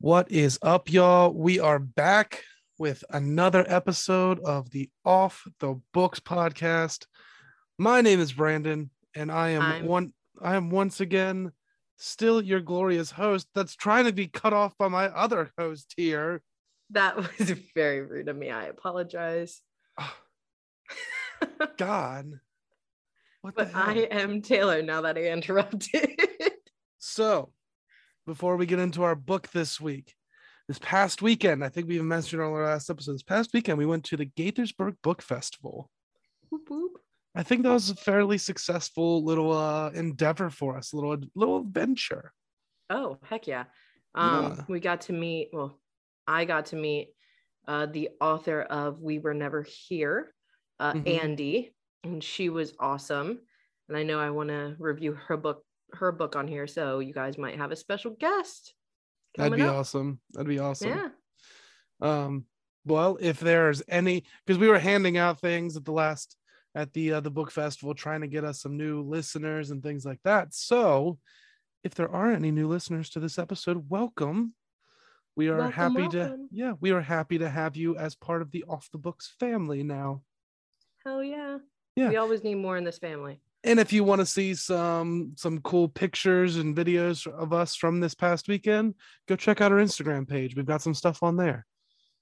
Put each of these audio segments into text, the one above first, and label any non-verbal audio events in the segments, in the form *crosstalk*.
What is up, y'all? We are back with another episode of the Off the Books podcast. My name is Brandon, and I am I'm- one. I am once again still your glorious host. That's trying to be cut off by my other host here. That was *laughs* very rude of me. I apologize. *sighs* God, what the but? I am Taylor now that I interrupted. *laughs* So, before we get into our book this week, this past weekend, I think we even mentioned on our last episode. This past weekend, we went to the Gaithersburg Book Festival. Boop, boop. I think that was a fairly successful little uh, endeavor for us, a little little adventure. oh, heck yeah. Um, Yeah. We got to meet, well, I got to meet uh, the author of We Were Never Here, uh, Mhm. Andy, and she was awesome. And I know I want to review her book her book on here so you guys might have a special guest That'd be up. awesome. That'd be awesome. yeah Um, well, if there's any, because we were handing out things at the last at the uh, the book festival, trying to get us some new listeners and things like that. So, if there are any new listeners to this episode, welcome. We are Welcome, happy to, yeah, we are happy to have you as part of the Off the Books family now. hell yeah Yeah. we always need more in this family And if you want to see some some cool pictures and videos of us from this past weekend, go check out our Instagram page. We've got some stuff on there.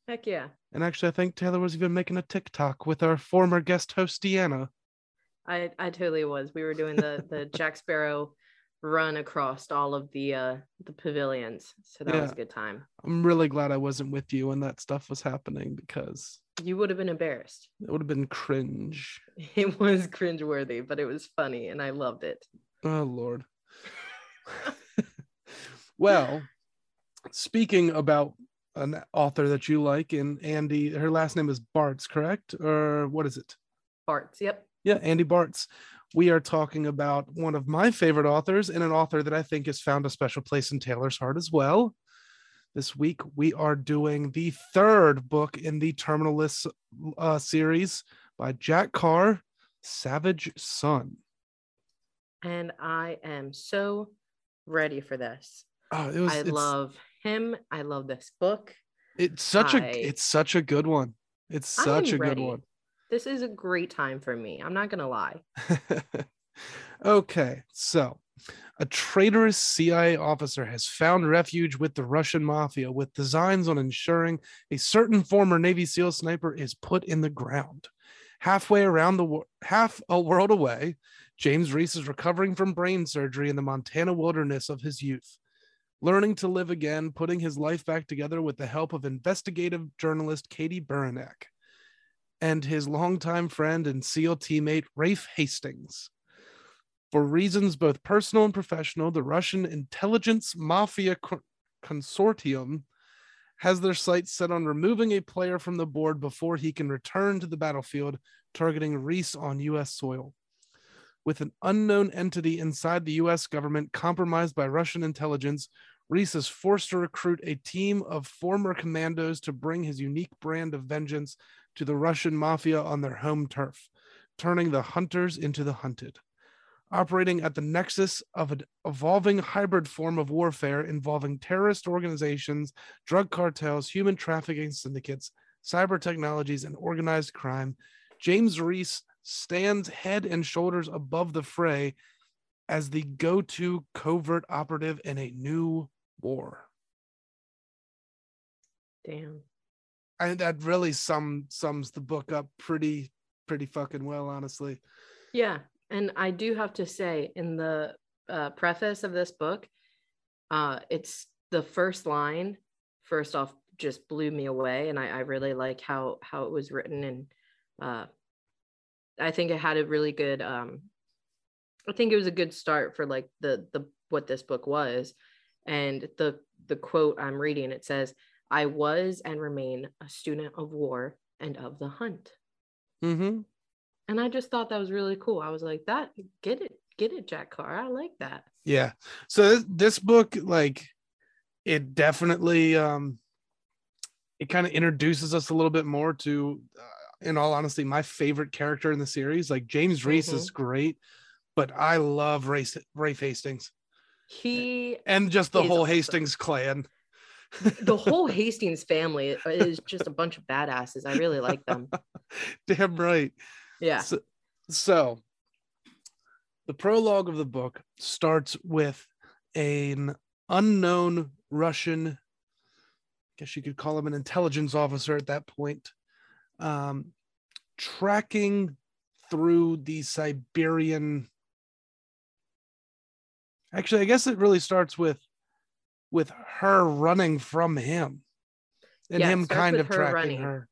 heck yeah And actually, I think Taylor was even making a TikTok with our former guest host Deanna. I I totally was. We were doing the the *laughs* Jack Sparrow run across all of the uh the pavilions. So that was a good time. I'm really glad I wasn't with you when that stuff was happening because You would have been embarrassed. it would have been cringe. *laughs* It was cringeworthy, but it was funny and I loved it. Oh Lord. *laughs* well, speaking about an author that you like, and Andy, her last name is Bartz, correct? Or what is it? Parts. Yep. Yeah, Andy Bartz. We are talking about one of my favorite authors and an author that I think has found a special place in Taylor's heart as well. This week, we are doing the third book in the Terminal List uh, series by Jack Carr, Savage Son. And I am so ready for this. Oh, it was. I love him. I love this book. It's such a. I- It's such a good one. It's such a good one. This is a great time for me. I'm not gonna lie. *laughs* okay, so a traitorous CIA officer has found refuge with the Russian mafia with designs on ensuring a certain former Navy SEAL sniper is put in the ground. Halfway around the wo- half a world away, James Reece is recovering from brain surgery in the Montana wilderness of his youth. Learning to live again, putting his life back together with the help of investigative journalist Katie Buranek and his longtime friend and SEAL teammate Raife Hastings. For reasons both personal and professional, the Russian intelligence mafia co- consortium has their sights set on removing a player from the board before he can return to the battlefield, targeting Reece on U.S. soil. With an unknown entity inside the U.S. government compromised by Russian intelligence, Reece is forced to recruit a team of former commandos to bring his unique brand of vengeance to the Russian mafia on their home turf, turning the hunters into the hunted. Operating at the nexus of an evolving hybrid form of warfare involving terrorist organizations, drug cartels, human trafficking syndicates, cyber technologies, and organized crime, James Reece stands head and shoulders above the fray as the go to covert operative in a new war. Damn. And that really sum sums the book up pretty pretty fucking well, honestly. Yeah, and I do have to say in the uh, preface of this book, uh, it's the first line. First off, just blew me away, and I, I really like how how it was written, and uh, I think it had a really good. Um, I think it was a good start for like the the what this book was, and the the quote I'm reading it says, "I was and remain a student of war and of the hunt." Mm-hmm. And I just thought that was really cool. I was like, "That get it, get it, Jack Carr. I like that." Yeah. So this, this book, like, it definitely um it kind of introduces us a little bit more to uh, in all honesty my favorite character in the series like james reece is great but i love race raife hastings He and just the whole awesome. hastings clan the whole *laughs* Hastings family is just a bunch of badasses. I really like them. Damn right. Yeah. So, so the prologue of the book starts with an unknown Russian, I guess you could call him an intelligence officer at that point, um, tracking through the Siberian. Actually, I guess it really starts with with her running from him and Yeah, him kind of her tracking running. her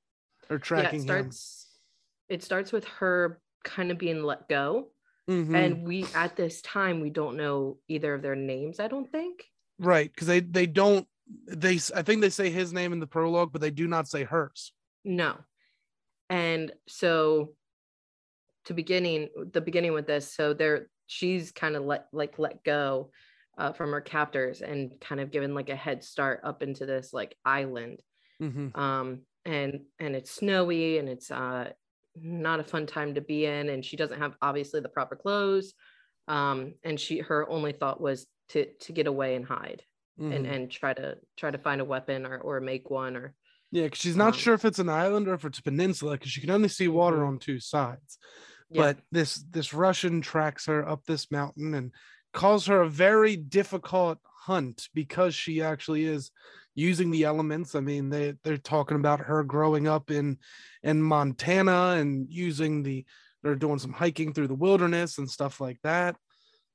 or Yeah, tracking it starts it starts with her kind of being let go. him. Mhm. And we at this time we don't know either of their names, I don't think. right, because they they don't they I think they say his name in the prologue, but they do not say hers. No. And so to beginning the beginning with this, so there she's kind of let like let go uh, from her captors and kind of given like a head start up into this like island. Mhm. Um and and it's snowy and it's uh not a fun time to be in and she doesn't have obviously the proper clothes. Um and she her only thought was to to get away and hide and Mhm. and try to try to find a weapon or or make one or Yeah, because she's not Um, sure if it's an island or if it's a peninsula because she can only see water Mhm. on two sides. yeah. But this this Russian tracks her up this mountain and calls her a very difficult hunt because she actually is using the elements. I mean, they they're talking about her growing up in in Montana and using the they're doing some hiking through the wilderness and stuff like that.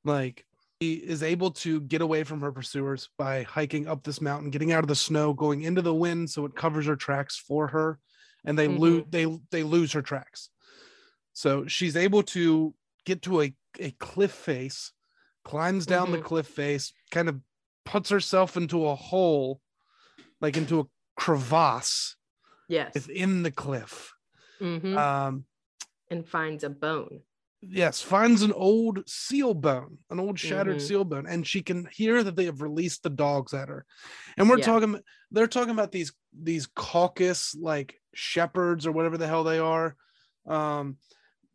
Like she is able to get away from her pursuers by hiking up this mountain, getting out of the snow, going into the wind so it covers her tracks for her, and they lose they they lose her tracks. So she's able to get to a, a cliff face, climbs down the Mhm. cliff face, kind of puts herself into a hole, like into a crevasse yes. within the cliff. Mhm. Um, and finds a bone. yes, finds an old seal bone, an old shattered Mhm. seal bone, and she can hear that they have released the dogs at her. And we're Yeah. talking, they're talking about these these caucus like shepherds or whatever the hell they are. Um,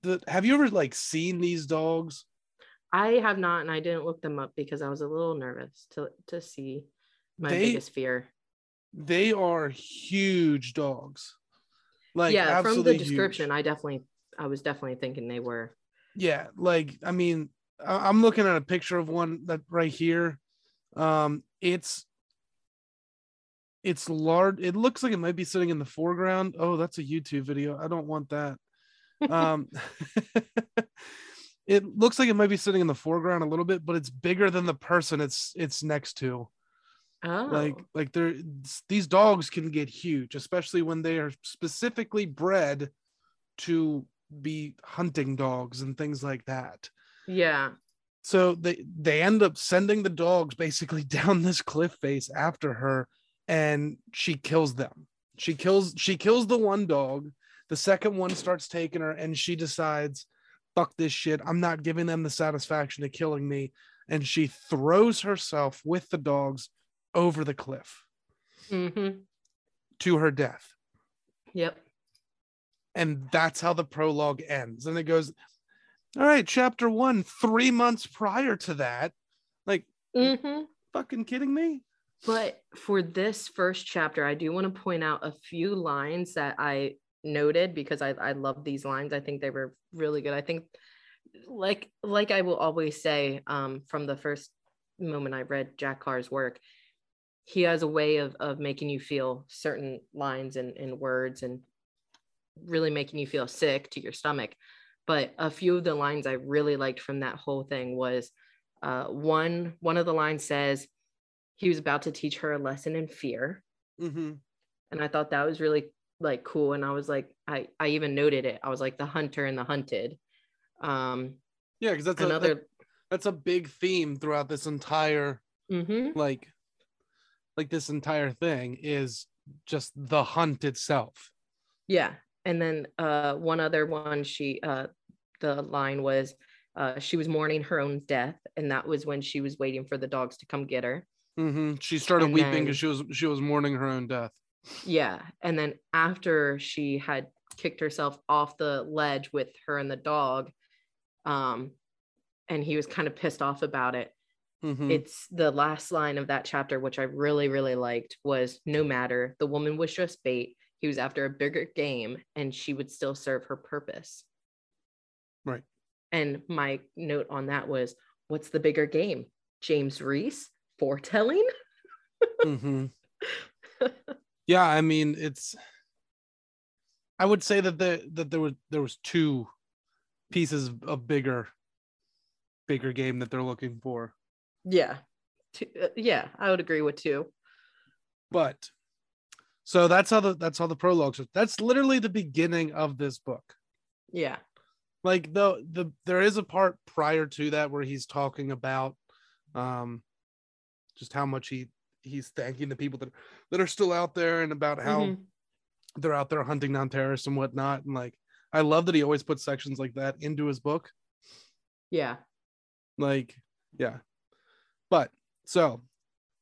the have you ever like seen these dogs? I have not, and I didn't look them up because I was a little nervous to to see my They- biggest fear. They are huge dogs. Like yeah, from the description, huge. I definitely, I was definitely thinking they were. yeah like i mean I- i'm looking at a picture of one that right here um it's it's large it looks like it might be sitting in the foreground oh that's a youtube video i don't want that um *laughs* *laughs* it looks like it might be sitting in the foreground a little bit but it's bigger than the person it's it's next to Oh, like like they're these dogs can get huge especially when they are specifically bred to be hunting dogs and things like that. Yeah, so they they end up sending the dogs basically *laughs* down this cliff face after her and she kills them. She kills she kills the one dog the second one starts taking her and she decides fuck this shit i'm not giving them the satisfaction of killing me and she throws herself with the dogs over the cliff hmm to her death. Yep, and that's how the prologue ends. And it goes all right chapter one three months prior to that. Like hmm fucking kidding me? But for this first chapter, I do want to point out a few lines that I noted because I, I love these lines. I think they were really good. I think like like I will always say um, from the first moment I read Jack Carr's work, he has a way of of making you feel certain lines and, and words and really making you feel sick to your stomach. But a few of the lines I really liked from that whole thing was uh, one one of the lines says he was about to teach her a lesson in fear mm-hmm. and i thought that was really like cool and i was like i i even noted it i was like the hunter and the hunted um yeah because that's another a, that- that's a big theme throughout this entire Mhm. like like this entire thing is just the hunt itself. Yeah. And then uh one other one she uh the line was uh she was mourning her own death and that was when she was waiting for the dogs to come get her. Mm-hmm. she started And weeping because she was she was mourning her own death. Yeah. And then after she had kicked herself off the ledge with her and the dog um and he was kind of pissed off about it Mhm. It's the last line of that chapter, which I really, really liked, was no matter, the woman was just bait. He was after a bigger game and she would still serve her purpose. Right. And my note on that was, what's the bigger game? James Reece foretelling? mm-hmm. *laughs* yeah i mean it's i would say that the that there was there was two pieces of bigger bigger game that they're looking for yeah. Two- uh, yeah, I would agree with two. but so that's how the that's how the prologues are. that's literally the beginning of this book Yeah. like the the there is a part prior to that where he's talking about um just how much he he's thanking the people that that are still out there and about how Mhm. they're out there hunting down terrorists and whatnot. And like, I love that he always puts sections like that into his book. Yeah. Like, yeah. But so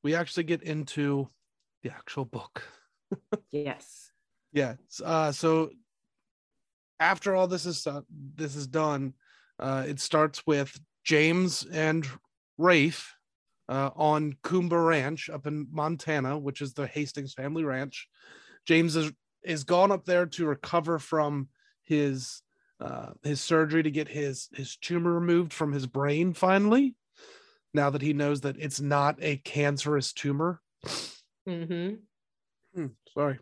we actually get into the actual book. Yes. Yeah. Uh, so after all this is done, this is done, uh, it starts with James and Raife uh, on Coomba Ranch up in Montana, which is the Hastings family ranch. James is is gone up there to recover from his uh, his surgery to get his his tumor removed from his brain finally. Now that he knows that it's not a cancerous tumor. Mm-hmm. Hmm, sorry.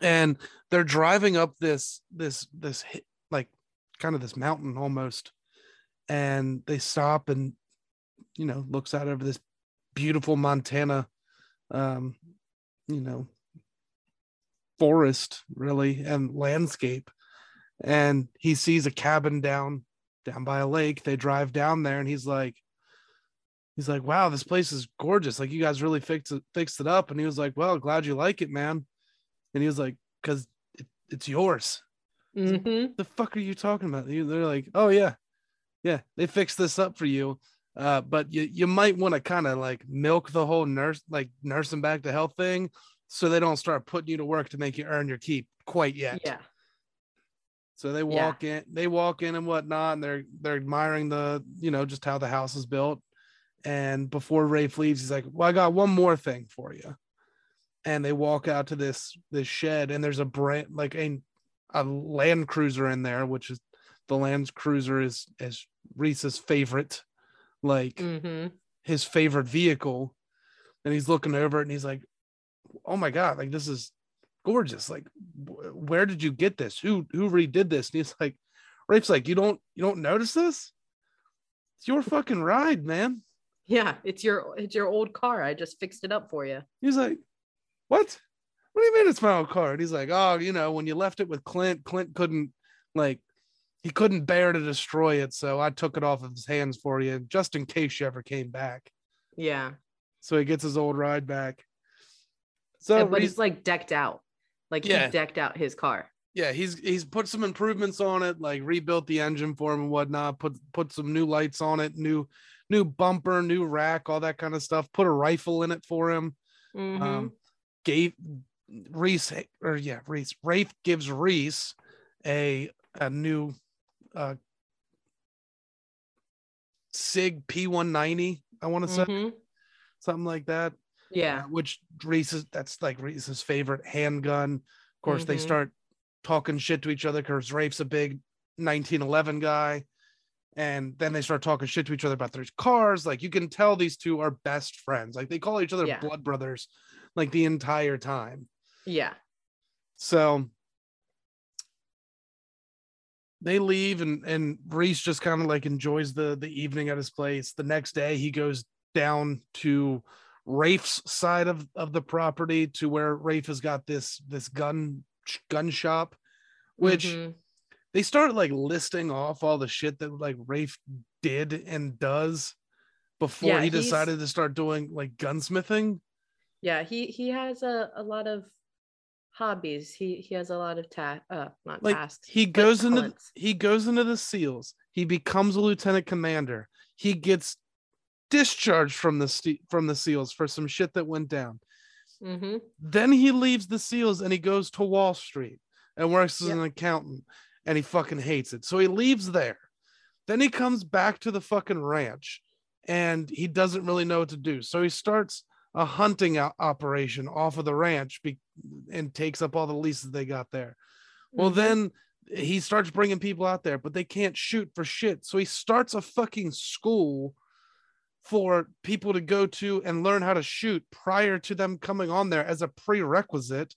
And they're driving up this this this hi- like kind of this mountain almost, and they stop and you know looks out over this beautiful Montana, um, you know, forest really and landscape, and he sees a cabin down down by a lake. They drive down there, and he's like. He's like, wow, this place is gorgeous. Like, you guys really fixed it, fixed it up. And he was like, well, glad you like it, man. And he was like, because it, it's yours. Mm-hmm. The fuck are you talking about? They're like, oh yeah, yeah, they fixed this up for you. Uh, but you you might want to kind of like milk the whole nurse, like nursing back to health thing, so they don't start putting you to work to make you earn your keep quite yet. Yeah. So they Yeah. walk in, they walk in and whatnot, and they're they're admiring the, you know, just how the house is built. And before Raife leaves, he's like, Well, I got one more thing for you. And they walk out to this this shed, and there's a brand like a a land cruiser in there, which is the land cruiser is is Reece's favorite, like Mm-hmm. his favorite vehicle. And he's looking over it and he's like, Oh my god, like this is gorgeous. Like, wh- where did you get this? Who who redid this? And he's like, Raife's like, you don't you don't notice this? It's your fucking ride, man. Yeah. It's your it's your old car. I just fixed it up for you. He's like, What? What do you mean it's my old car? And he's like, Oh, you know, when you left it with Clint, Clint couldn't like he couldn't bear to destroy it, so I took it off of his hands for you, just in case you ever came back. Yeah. So he gets his old ride back. So Yeah, but it's like decked out. Like Yeah. he decked out his car. yeah, he's he's put some improvements on it, like rebuilt the engine for him and whatnot, put put some new lights on it, new new bumper, new rack, all that kind of stuff. Put a rifle in it for him. Mhm. Um, gave Reece or yeah, Reece Raife gives Reece a a new uh Sig P190, I want to say Mhm. something like that. Yeah. uh, which Reece's that's like Reece's favorite handgun. Of course, they Mhm. start talking shit to each other because Raife's a big 1911 guy. And then they start talking shit to each other about their cars. Like you can tell these two are best friends. Like they call each other Yeah. blood brothers like the entire time. Yeah. So they leave and and Reece just kind of like enjoys the the evening at his place. The next day he goes down to Raife's side of of the property to where Raife has got this this gun gun shop which Mhm. They start like listing off all the shit that like Raife did and does before Yeah, he decided to start doing like gunsmithing. Yeah, he he has a, a lot of hobbies. He he has a lot of ta- uh not like tasks. he goes into talents. he goes into the seals he becomes a lieutenant commander he gets discharged from the from the seals for some shit that went down Mhm. then he leaves the seals and he goes to wall street and works as Yep. an accountant and he fucking hates it so he leaves there then he comes back to the fucking ranch and he doesn't really know what to do. So he starts a hunting operation off of the ranch be- and takes up all the leases they got there. Well, Mhm. then he starts bringing people out there, but they can't shoot for shit. So he starts a fucking school for people to go to and learn how to shoot prior to them coming on there as a prerequisite.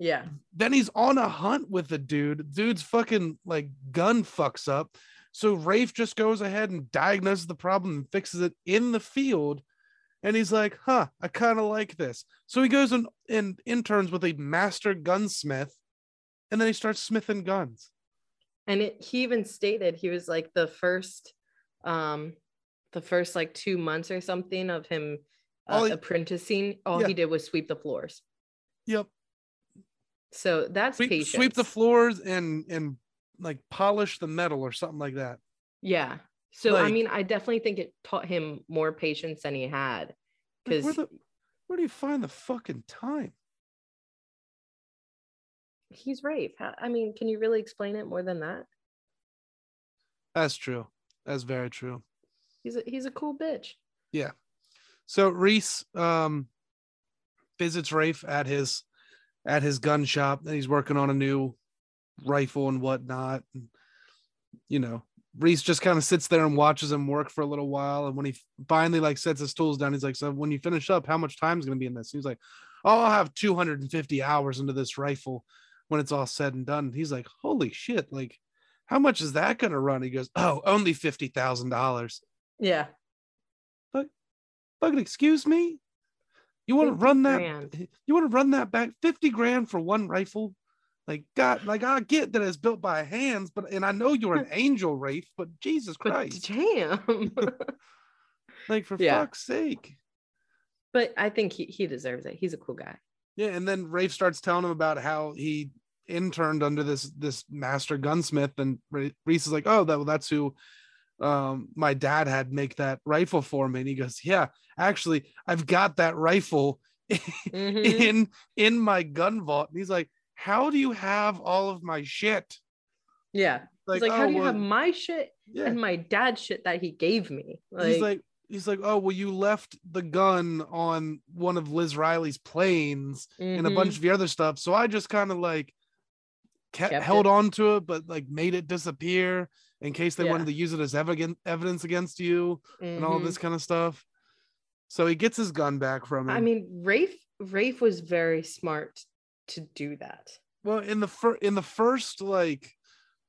Yeah. Then he's on a hunt with the dude. Dude's fucking like gun fucks up. So Raife just goes ahead and diagnoses the problem and fixes it in the field. And he's like, huh, I kind of like this. So he goes and, and interns with a master gunsmith. And then he starts smithing guns. and it, he even stated he was like the first um the first like two months or something of him uh, All he- apprenticing all Yeah. he did was sweep the floors Yep. So that's Sweep, patience sweep the floors and and like polish the metal or something like that. yeah so i mean i definitely think it taught him more patience than he had Like, because where, where do you find the fucking time? he's Raife. I mean can you really explain it more than that That's true. That's very true. he's a he's a cool bitch Yeah. So Reece um visits Raife at his at his gun shop and he's working on a new rifle and whatnot. And, you know, Reece just kind of sits there and watches him work for a little while. And when he finally like sets his tools down, he's like, So when you finish up, how much time is gonna be in this? He's like, Oh, I'll have 250 hours into this rifle when it's all said and done. He's like, Holy shit, like how much is that gonna run? He goes, Oh, only fifty thousand dollars. yeah Fucking excuse me? You want to run that? grand. You want to run that back? 50 grand for one rifle? Like, God, like I get that it's built by hands, but and I know you're an *laughs* angel, Raife, but Jesus but Christ. damn *laughs* Like, for Yeah. fuck's sake. but i think he, he deserves it he's a cool guy Yeah, and then Raife starts telling him about how he interned under this this master gunsmith, and Reece is like, "Oh, that well, that's who um my dad had make that rifle for me." And he goes, "Yeah, actually, I've got that rifle *laughs* Mhm. in in my gun vault." And he's like, "How do you have all of my shit?" yeah Like, he's like how "Oh, do you have my shit yeah. and my dad's shit that he gave me like, he's like he's like, "Oh, well, you left the gun on one of Liz Riley's planes." and a bunch of the other stuff. So I just kind of like kept, Kept held it. on to it, but like made it disappear in case they Yeah. wanted to use it as evidence evidence against you and all this kind of stuff. So he gets his gun back from him. I mean, Raife Raife was very smart to do that. well, in the fir- in the first like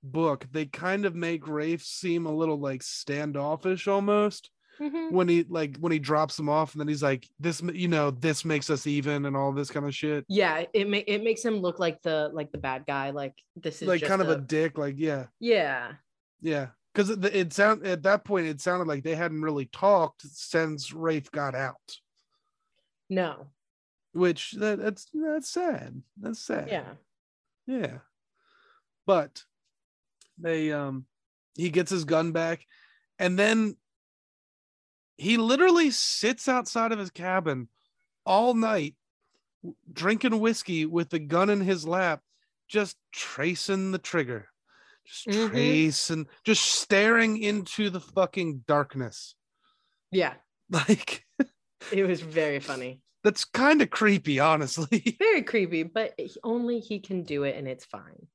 book, they kind of make Raife seem a little like standoffish almost Mhm. when he like when he drops him off, and then he's like, "This, you know, this makes us even," and all this kind of shit. Yeah, it ma- it makes him look like the like the bad guy. Like this is Like kind of a, a dick. Like, yeah. yeah. Yeah, because it, it sound at that point it sounded like they hadn't really talked since Raife got out, No. which that, that's that's sad. That's sad. Yeah. yeah. But they um he gets his gun back, and then he literally sits outside of his cabin all night, drinking whiskey with the gun in his lap, just tracing the trigger. Just Mhm. tracing, just staring into the fucking darkness. Yeah. *laughs* Like It was very funny. that's kind of creepy, honestly. *laughs* Very creepy, but only he can do it and it's fine.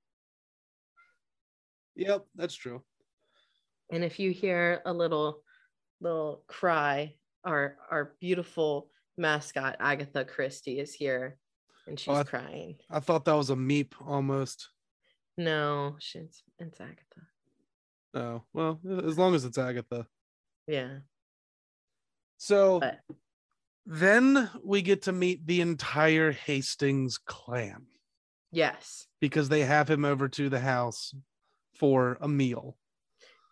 yep, that's true. And if you hear a little little cry, our our beautiful mascot Agatha Christie is here and she's I- crying. I thought that was a meep almost. No, she's it's Agatha. Oh, well, as long as it's Agatha. Yeah. So But then we get to meet the entire Hastings clan yes. because they have him over to the house for a meal.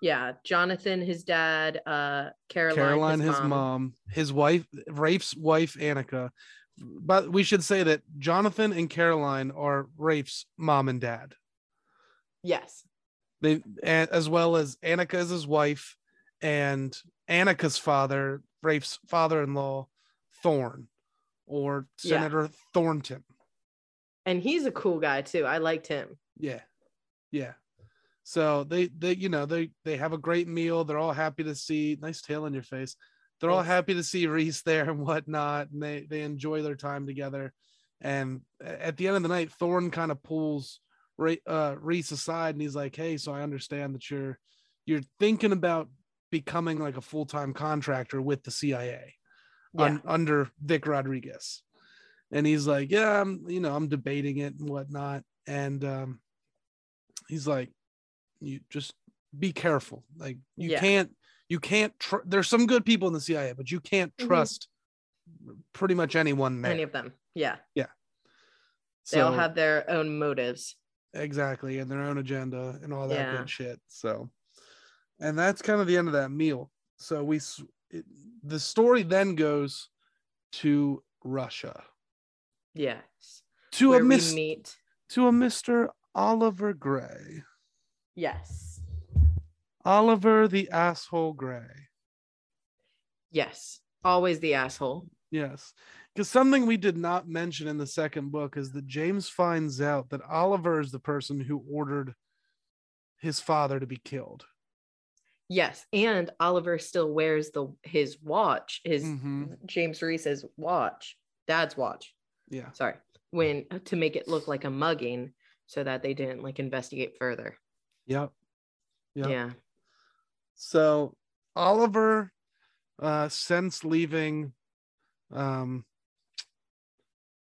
Yeah. Jonathan, his dad, uh Caroline, Caroline, his, mom. his wife, Raife's wife, Annika. But we should say that Jonathan and Caroline are Raife's mom and dad. Yes. They, as well as Annika is his wife, and Annika's father, Raife's father-in-law, Thorn, or Yeah. Senator Thornton. And he's a cool guy too. I liked him. Yeah, yeah. So they, they, you know, they they have a great meal. They're all happy to see. Nice tail on your face. they're all happy to see Reece there and whatnot, and they they enjoy their time together. And at the end of the night, Thorn kind of pulls Re- uh, Reece aside, and he's like, "Hey, so I understand that you're you're thinking about becoming like a full time contractor with the CIA Yeah. un- under Vic Rodriguez." And he's like, "Yeah, I'm you know I'm debating it and whatnot." And um, he's like, "You just be careful. Like you Yeah. can't you can't tr- there's some good people in the CIA, but you can't Mhm. trust pretty much anyone there. Any of them. Yeah, yeah. They so, all have their own motives. Exactly and their own agenda and all that Yeah. good shit. So, and that's kind of the end of that meal. So we it, the story then goes to Russia Yes. to Where a we miss meet. to a Mr. Oliver Gray. Yes. Oliver the asshole Gray. Yes. Always the asshole. Yes. Because something we did not mention in the second book is that James finds out that Oliver is the person who ordered his father to be killed. Yes. And Oliver still wears the his watch, his Mhm. James Reece's watch, dad's watch. Yeah. Sorry. When to make it look like a mugging so that they didn't like investigate further. Yep. Yep. Yeah. So Oliver, uh, since leaving, um,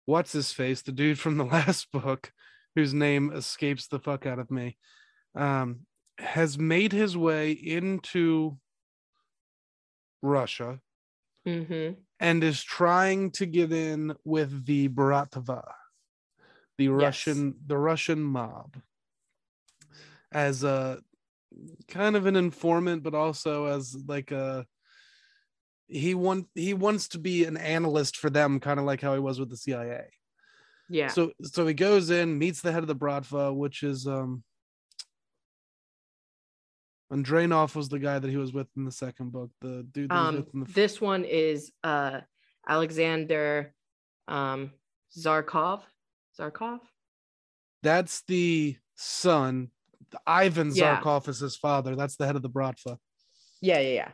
what's his face, the dude from the *laughs* last book, whose name escapes the fuck out of me, um, has made his way into Russia Mm-hmm. and is trying to get in with the Bratva, the Russian, the Russian mob, as a kind of an informant, but also as like a he want he wants to be an analyst for them, kind of like how he was with the CIA. Yeah. So so he goes in, meets the head of the Bratva, which is um Andranov was the guy that he was with in the second book. The dude that was um with in the this one is uh Alexander um Zarkov. Zarkov? That's the son. Ivan Yeah. Zarkov is his father. That's the head of the Bratva. Yeah, yeah, yeah.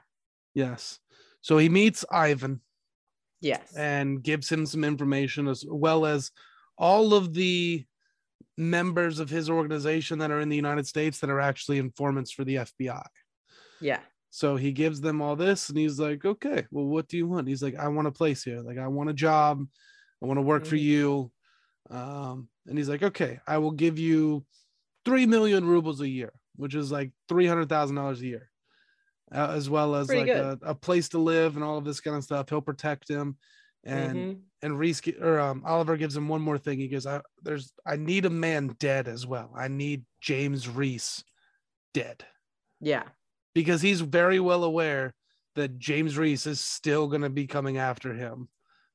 Yes. So he meets Ivan Yes. and gives him some information as well as all of the members of his organization that are in the United States that are actually informants for the FBI. yeah. So he gives them all this and he's like, okay, well, what do you want? He's like, I want a place here. Like, I want a job. I want to work for Mhm. you. Um, and he's like, okay, I will give you 3 million rubles a year, which is like $300,000 a year, uh, as well as Pretty like a, a place to live and all of this kind of stuff. He'll protect him. And, Mhm. and Reece or um, Oliver gives him one more thing. He goes, I, there's, I need a man dead as well. I need James Reece dead Yeah. because he's very well aware that James Reece is still going to be coming after him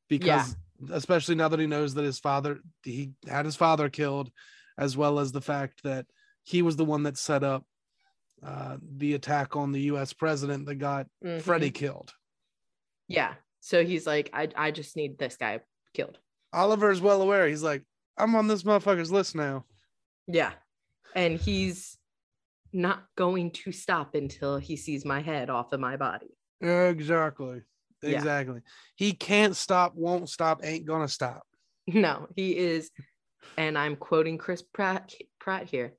because especially now that he knows that his father he had his father killed as well as the fact that he was the one that set up uh, the attack on the US president that got Mhm. Freddie killed. Yeah. So he's like, I I just need this guy killed. Oliver is well aware. He's like, I'm on this motherfucker's list now. Yeah. And he's not going to stop until he sees my head off of my body. Exactly. Yeah. Exactly. He can't stop, won't stop, ain't gonna stop. *laughs* No, he is, and I'm quoting Chris Pratt Pratt here,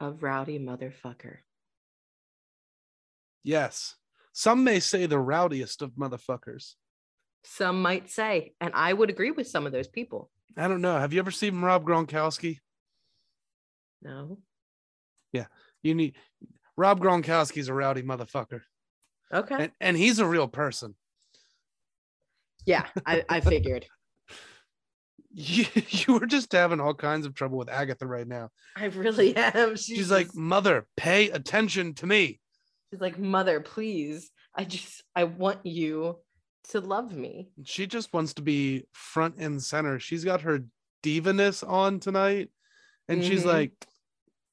a rowdy motherfucker. Yes. Some may say the rowdiest of motherfuckers. Some might say, and I would agree with some of those people. I don't know. Have you ever seen Rob Gronkowski? No. Yeah. You need Rob Gronkowski's a rowdy motherfucker. Okay. And, and he's a real person. Yeah, I, I figured. You, *laughs* you were just having all kinds of trouble with Agatha right now. I really am. She's, She's like, Mother, pay attention to me. she's like, mother, please. I just, I want you to love me. She just wants to be front and center. She's got her divaness on tonight. And she's Mhm. like,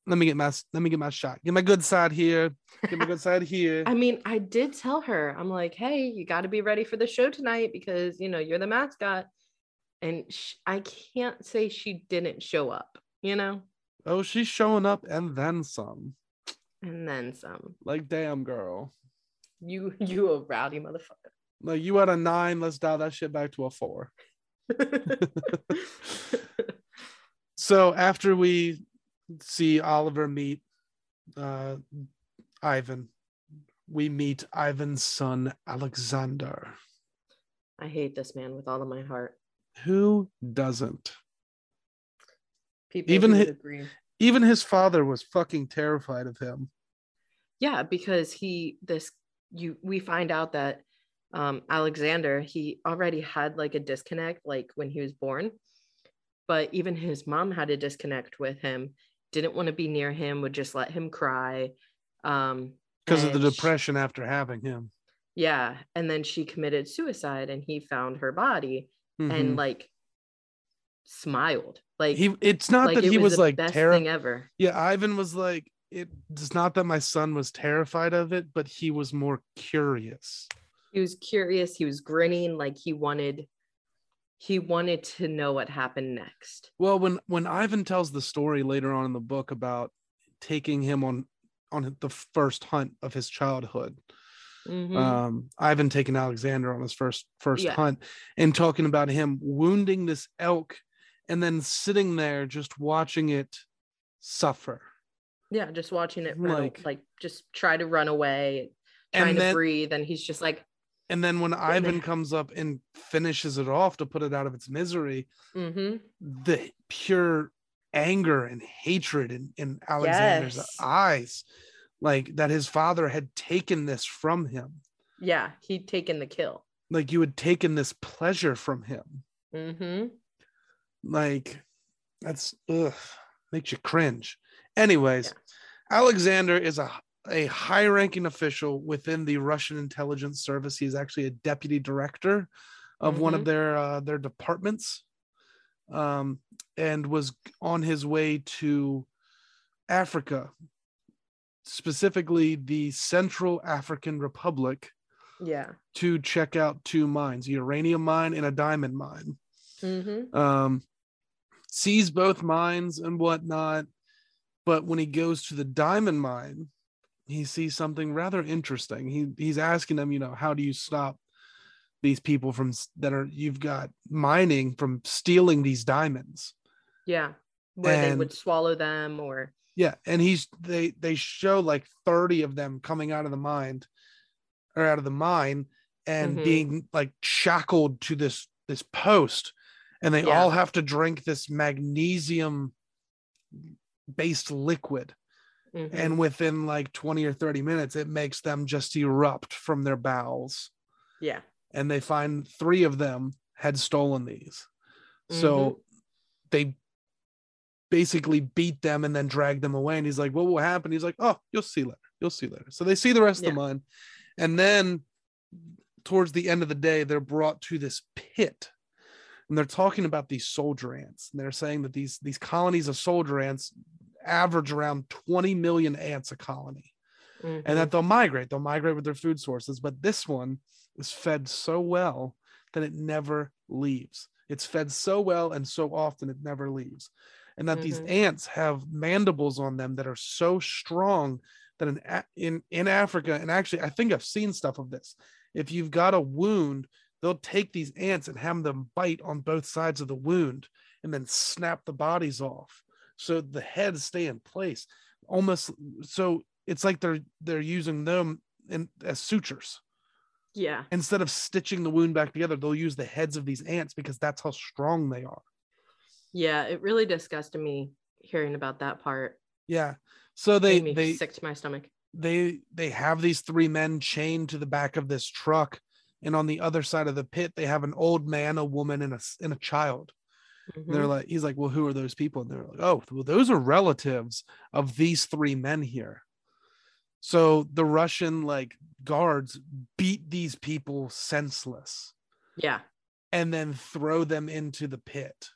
let me get my let me get my shot. Get my good side here. Get my good *laughs* side here. I mean, I did tell her, I'm like, hey, you got to be ready for the show tonight because, you know, you're the mascot. And sh- I can't say she didn't show up, you know, Oh, she's showing up and then some. and then some. Like, damn, girl. You *laughs* you a rowdy motherfucker. Like you had a nine, let's dial that shit back to a four. *laughs* *laughs* so after we see Oliver meet uh, Ivan, we meet Ivan's son Alexander. I hate this man with all of my heart. Who doesn't? People Even who hi- agree. Even his father was fucking terrified of him. Yeah, because he this you we find out that um Alexander he already had like a disconnect like when he was born. But even his mom had a disconnect with him, didn't want to be near him, would just let him cry. Um Because of the depression after having him. yeah, and then she committed suicide and he found her body Mhm. and like smiled. Like he it's not like that it he was, the like thing ever. Yeah, Ivan was like, it's not that my son was terrified of it, but he was more curious. he was curious he was grinning like he wanted he wanted to know what happened next Well, when when Ivan tells the story later on in the book about taking him on on the first hunt of his childhood, Mhm. um, Ivan taking Alexander on his first first Yeah. hunt and talking about him wounding this elk and then sitting there just watching it suffer. yeah just watching it Like- like just try to run away And trying to breathe and he's just like And then when Ivan comes up and finishes it off to put it out of its misery, mm-hmm. the pure anger and hatred in, in Alexander's Yes. eyes, like that his father had taken this from him, yeah he'd taken the kill like you had taken this pleasure from him. mm-hmm. Like that's ugh, makes you cringe. Anyways, Alexander is a a high ranking official within the Russian intelligence service. He's actually a deputy director of one of Mhm. their uh, their departments, um, and was on his way to Africa, specifically the Central African Republic, yeah to check out two mines: a uranium mine and a diamond mine mm-hmm. um, sees both mines and whatnot. But when he goes to the diamond mine, he sees something rather interesting. He he's asking them, you know, how do you stop these people from that are you've got mining from stealing these diamonds? yeah where they would swallow them or Yeah, and he's they they show like 30 of them coming out of the mind or out of the mine and Mhm. being like shackled to this this post and they Yeah. all have to drink this magnesium based liquid Mhm. and within like 20 or 30 minutes it makes them just erupt from their bowels yeah and they find three of them had stolen these. So they basically beat them and then drag them away. And he's like, What will happen? He's like, Oh, you'll see later. You'll see later. So they see the rest of the mine. And then towards the end of the day, they're brought to this pit. And they're talking about these soldier ants. And they're saying that these these colonies of soldier ants average around 20 million ants a colony Mhm. and that they'll migrate. They'll migrate with their food sources, but this one is fed so well that it never leaves. It's fed so well and so often it never leaves. And that these Mhm. ants have mandibles on them that are so strong that in in in Africa and actually I think I've seen stuff of this. If you've got a wound, they'll take these ants and have them bite on both sides of the wound and then snap the bodies off so the heads stay in place almost so it's like they're they're using them in as sutures yeah instead of stitching the wound back together they'll use the heads of these ants because that's how strong they are yeah it really disgusted me hearing about that part. Yeah. So they Made me they sick to my stomach. they they have these three men chained to the back of this truck and on the other side of the pit they have an old man a woman and a and a child. And they're mm-hmm. like he's like well who are those people? And they're like oh well those are relatives of these three men here. So the russian like guards beat these people senseless yeah. and then throw them into the pit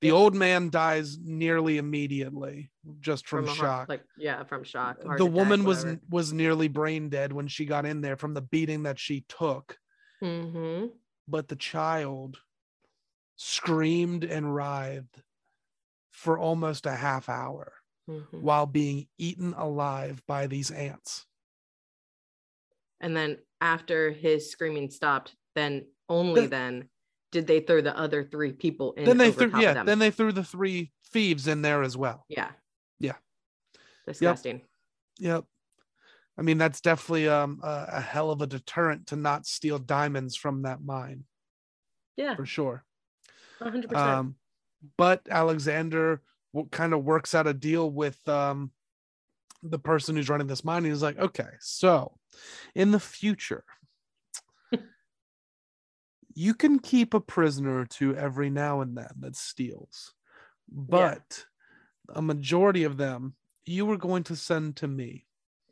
the Yeah. old man dies nearly immediately just from, heart- shock like yeah from shock heart the attack, woman was whatever. was nearly brain dead when she got in there from the beating that she took Mhm. but the child screamed and writhed for almost a half hour Mhm. while being eaten alive by these ants And then after his screaming stopped, then only Then- then did they throw the other three people in. then they threw yeah, then they threw the three thieves in there as well. yeah. Yeah. Disgusting. Yep. I mean, that's definitely um, a, a hell of a deterrent to not steal diamonds from that mine Yeah. for sure. hundred percent. Um, but Alexander kind of works out a deal with um, the person who's running this mine. He's like, okay, so in the future, you can keep a prisoner or two every now and then that steals, but a majority of them you are going to send to me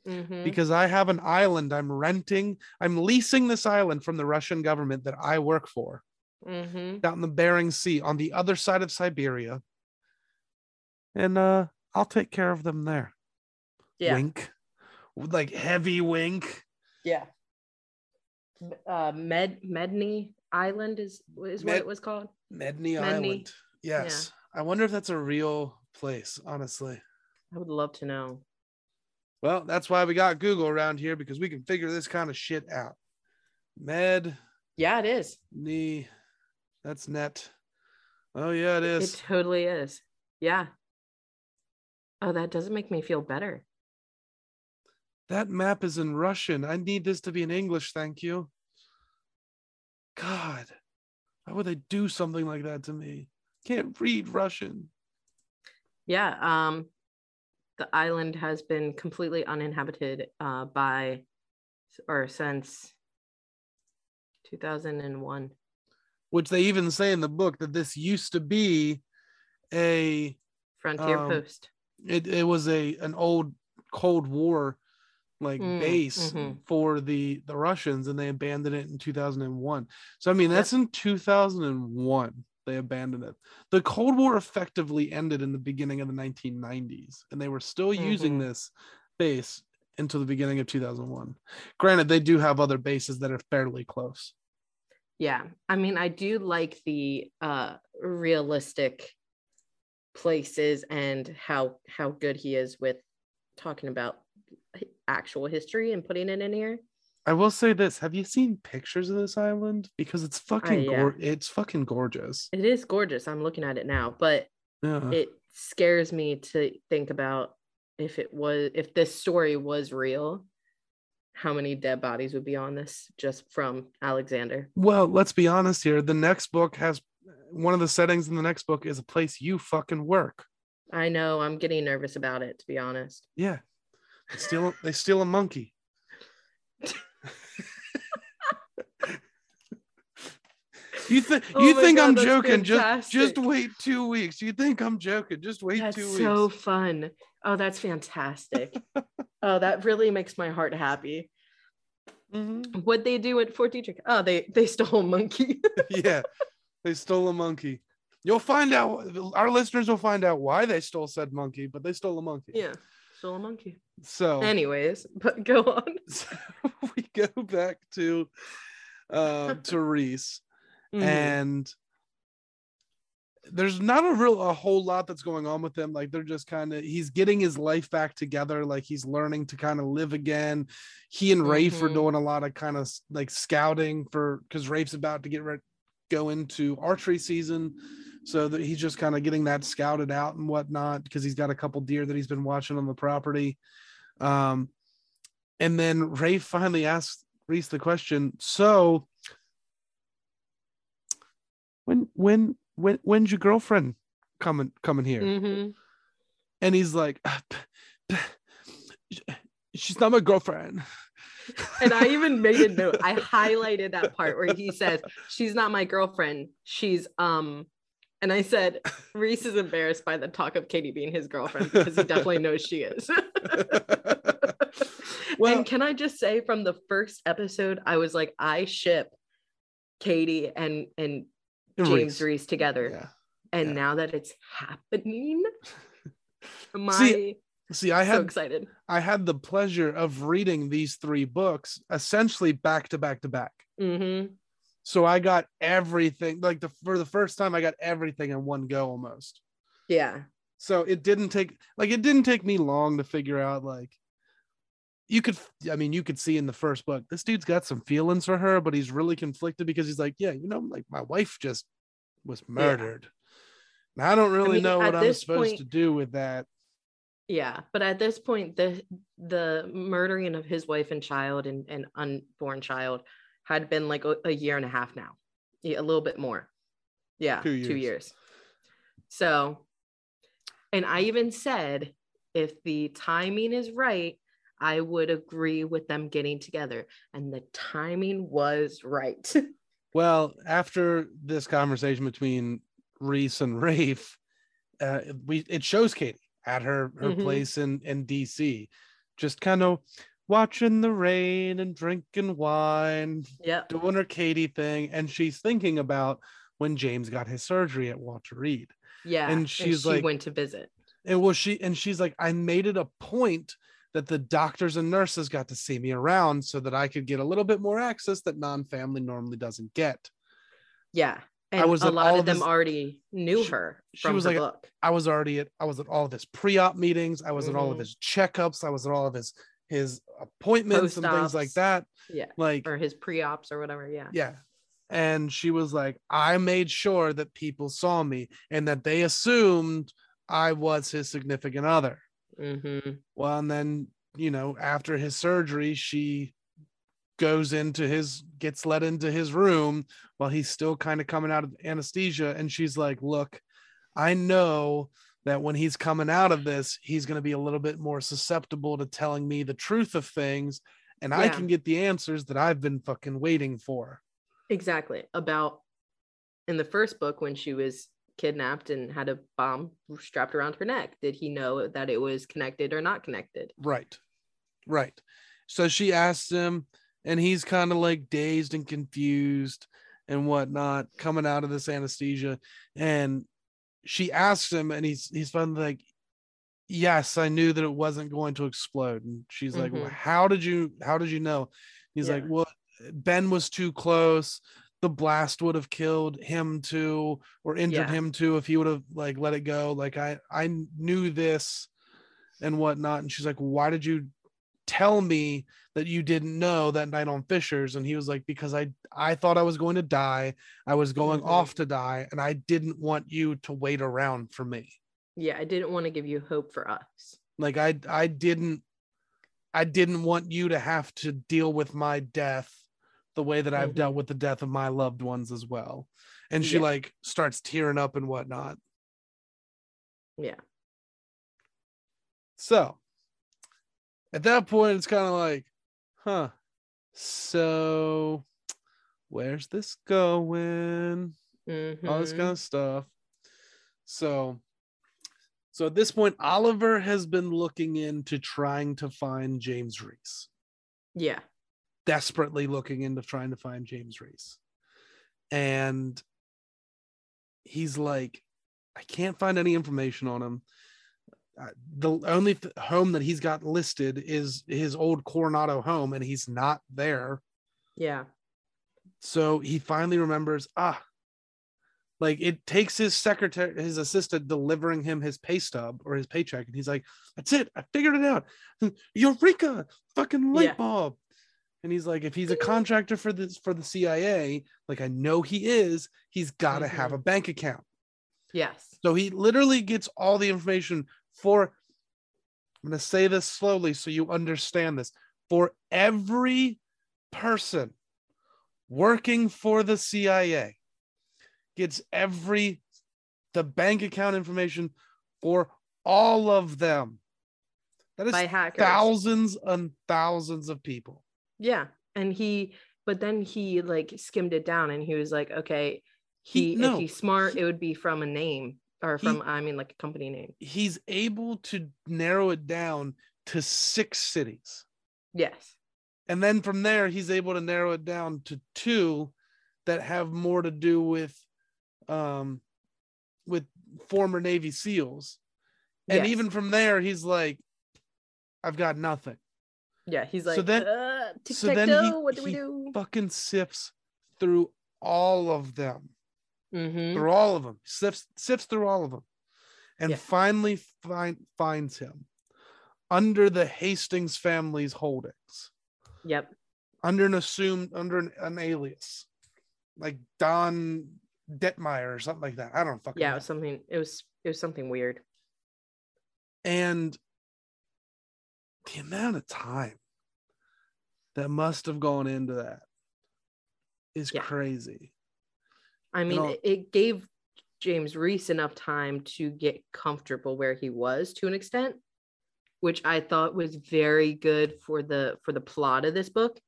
Mhm. because I have an island I'm renting. I'm leasing this island from the Russian government that I work for Mhm. out in the Bering Sea on the other side of Siberia. And uh I'll take care of them there. Yeah. Wink. Like heavy wink. Yeah. Uh, Med Medney Island is is what Med- it was called. Medney, Medney. Island. Yes. I wonder if that's a real place, honestly. I would love to know. Well, that's why we got Google around here because we can figure this kind of shit out. Med Yeah, it is. knee. That's net. Oh yeah, it is. It totally is. Yeah. Oh, that doesn't make me feel better. That map is in Russian. I need this to be in English, thank you. God, why would they do something like that to me? Can't read Russian. Yeah. Um, the island has been completely uninhabited uh, by or since 2001. Which they even say in the book that this used to be a Frontier Um, Post. it, it was a an old Cold War like Mm, base mhm. for the the Russians and they abandoned it in 2001. So I mean that's in 2001 they abandoned it. The Cold War effectively ended in the beginning of the 1990s and they were still using Mhm. this base until the beginning of 2001. Granted they do have other bases that are fairly close. Yeah. I mean, I do like the uh, realistic places and how how good he is with talking about actual history and putting it in here. I will say this, have you seen pictures of this island because it's fucking yeah. gor- it's fucking gorgeous. It is gorgeous. I'm looking at it now, but Yeah. it scares me to think about if it was if this story was real how many dead bodies would be on this just from alexander Well, let's be honest here. The next book has one of the settings in the next book is a place you fucking work. i know i'm getting nervous about it to be honest Yeah. They steal they steal a monkey. you think *laughs* Oh you think God, I'm joking? Just just wait two weeks. You think I'm joking? Just wait that's two so fun oh that's fantastic *laughs* oh that really makes my heart happy Mhm. what they do at fort detrick oh they they stole a monkey *laughs* yeah. They stole a monkey. You'll find out our listeners will find out why they stole said monkey, but they stole a monkey. yeah stole a monkey. So anyways but go on. *laughs* so we go back to *laughs* uh to Reece Mhm. and there's not a real a whole lot that's going on with him. Like they're just kind of he's getting his life back together. Like he's learning to kind of live again. He and raife are Mhm. doing a lot of kind of like scouting for because raife's about to get ready go into archery season so that he's just kind of getting that scouted out and whatnot because he's got a couple deer that he's been watching on the property um and then ray finally asks reece the question so when when when when's your girlfriend coming coming here Mhm. and he's like "Ah, she's not my girlfriend And I even made a note. I *laughs* highlighted that part where he says, She's not my girlfriend. She's um and I said Reece is embarrassed by the talk of Katie being his girlfriend because he definitely knows she is. *laughs* Well- and can I just say from the first episode, I was like, I ship Katie and and James Reece, together. yeah And yeah. now that it's happening, *laughs* my See, see i so had excited. i had the pleasure of reading these three books essentially back to back to back hmm so i got everything like the for the first time i got everything in one go almost. Yeah. so it didn't take like it didn't take me long to figure out like you could i mean you could see in the first book this dude's got some feelings for her but he's really conflicted because he's like yeah you know like my wife just was murdered. And i don't really mean, know what i'm supposed point- to do with that. Yeah, but at this point, the the murdering of his wife and child and, and unborn child had been like a, a year and a half now, yeah, a little bit more. Yeah, Two two years. years. So, and I even said if the timing is right, I would agree with them getting together, and the timing was right. *laughs* well after this conversation between reece and raife uh, we it shows katie at her her Mhm. place in in dc just kind of watching the rain and drinking wine yep. doing her Katie thing, and she's thinking about when James got his surgery at Walter Reed. Yeah. And she's she like- went to visit. And well, she and she's like, I made it a point that the doctors and nurses got to see me around so that I could get a little bit more access that non-family normally doesn't get. Yeah. I And was a lot of them his- already knew She- her she from was her like book. I was already at I was at all of his pre-op meetings, I was at all of Mhm. his checkups, I was at all of his his appointments and things like that. Yeah. Like Or his pre-ops or whatever. Yeah. yeah and she was like i made sure that people saw me and that they assumed i was his significant other Mm-hmm. well and then you know after his surgery she goes into his gets let into his room while he's still kind of coming out of anesthesia and she's like look i know that when he's coming out of this he's going to be a little bit more susceptible to telling me the truth of things and i can get the answers that i've been fucking waiting for Exactly. About in the first book when she was kidnapped and had a bomb strapped around her neck, did he know that it was connected or not connected? Right. Right. So she asks him, and he's kind of like dazed and confused and whatnot, coming out of this anesthesia. And she asks him, and he's he's finally like, Yes, I knew that it wasn't going to explode. And she's like, well, Mhm. How did you how did you know? He's like, Well, Ben was too close. The blast would have killed him too, or injured Yeah. him too if he would have like let it go. Like I I knew this and whatnot. And she's like, Why did you tell me that you didn't know that night on Fisher's? And he was like, Because I I thought I was going to die. I was going Mhm. off to die, and I didn't want you to wait around for me. Yeah, I didn't want to give you hope for us. Like I I didn't I didn't want you to have to deal with my death the way that I've dealt with the death of my loved ones as well. And she Yeah. like starts tearing up and whatnot. Yeah. So at that point, it's kind of like, huh. So where's this going? All this Mhm. kind of stuff. So so at this point, Oliver has been looking into trying to find James Reece. Yeah. Desperately looking into trying to find James Reece. And he's like, I can't find any information on him. Uh, the only th- home that he's got listed is his old Coronado home, and he's not there. Yeah. So he finally remembers, ah, like it takes his secretary, his assistant delivering him his pay stub or his paycheck. And he's like, that's it. I figured it out. *laughs* Eureka, fucking light Yeah. bulb. And he's like, if he's a contractor for this for the CIA, like I know he is, he's got to have Mhm. a bank account. Yes. So he literally gets all the information for, I'm going to say this slowly so you understand this. For every person working for the CIA, gets every, the bank account information for all of them. That is thousands and thousands of people. Yeah. And he, but then he like skimmed it down and he was like, okay, He- he, no, if he's smart, he- it would be from a name or He- from, I mean, like a company name. He's able to narrow it down to six cities. Yes. and then from there he's able to narrow it down to two that have more to do with um with former navy seals and Yes. even from there he's like i've got nothing Yeah. He's like, So then- uh, so then he- what do we do? fucking sifts through all of them Mm-hmm. through all of them sifts sifts through all of them and Yeah. finally find finds him under the Hastings family's holdings, Yep. under an assumed under an, an alias, like Don Detmeyer or something like that. I don't fucking Yeah, it was something it was it was something weird. and the amount of time that must have gone into that is Yeah. crazy. I mean, it, it gave James Reece enough time to get comfortable where he was to an extent, which I thought was very good for the for the plot of this book.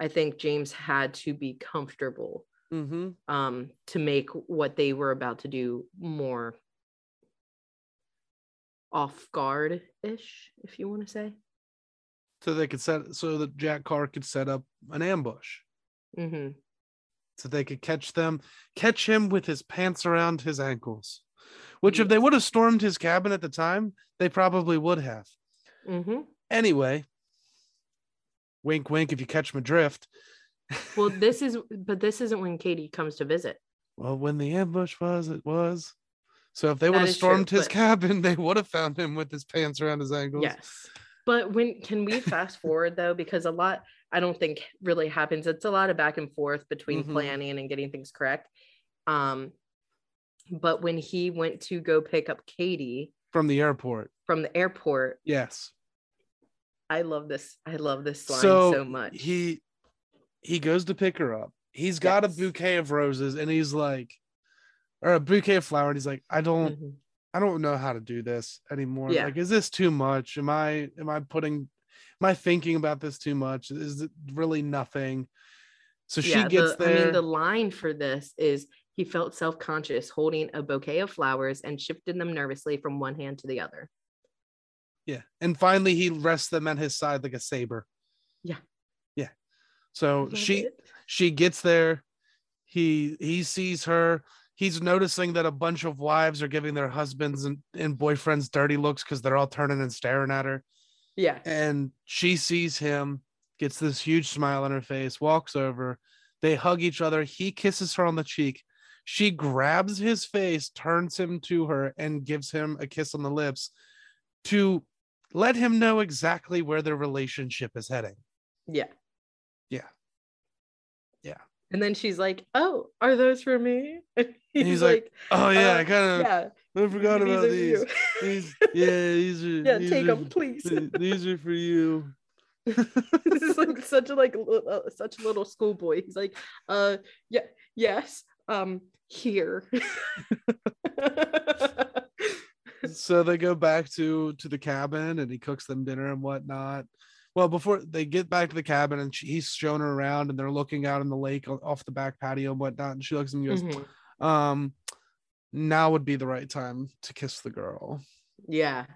I think James had to be comfortable Mm-hmm. um, to make what they were about to do more off guard ish, if you want to say. So they could set so that Jack Carr could set up an ambush. hmm so they could catch them, catch him with his pants around his ankles. Which, if they would have stormed his cabin at the time, they probably would have. hmm Anyway, wink, wink. If you catch my drift. Well, *laughs* this is, but this isn't when Katie comes to visit. well, when the ambush was, it was. So if they would have is true, stormed his but- cabin, *laughs* they would have found him with his pants around his ankles. Yes. But when can we *laughs* fast forward though? Because a lot I don't think really happens. It's a lot of back and forth between Mhm. planning and getting things correct. Um, but when he went to go pick up Katie From the airport. from the airport, Yes. I love this. I love this line so, so, much. He he goes to pick her up. He's got a bouquet of roses and he's like, or a bouquet of flowers. And he's like, I don't Mhm. I don't know how to do this anymore. Yeah. Like, is this too much? Am I am I putting am I thinking about this too much? Is it really nothing? So she Yeah, gets the, there. I mean, the line for this is he felt self conscious holding a bouquet of flowers and shifted them nervously from one hand to the other. yeah. And finally he rests them at his side like a saber. Yeah. Yeah. So she it. she gets there. He he sees her. He's noticing that a bunch of wives are giving their husbands and, and boyfriends dirty looks because they're all turning and staring at her. Yeah. and she sees him, gets this huge smile on her face, walks over. They hug each other. He kisses her on the cheek. She grabs his face, turns him to her, and gives him a kiss on the lips to let him know exactly where their relationship is heading. Yeah. And then she's like, "Oh, are those for me?" *laughs* And he's, he's like, like, Oh yeah, uh, I kind of "Yeah, I forgot these about these. *laughs* These, yeah, these are. yeah, these take are, them, please. These are for you. *laughs* this is like such a like uh, such a little schoolboy. He's like, "Uh, yeah, yes, um, here." so they go back to to the cabin and he cooks them dinner and whatnot well before they get back to the cabin and she, he's showing her around and they're looking out in the lake off the back patio and whatnot and she looks and goes Mhm. um now would be the right time to kiss the girl Yeah,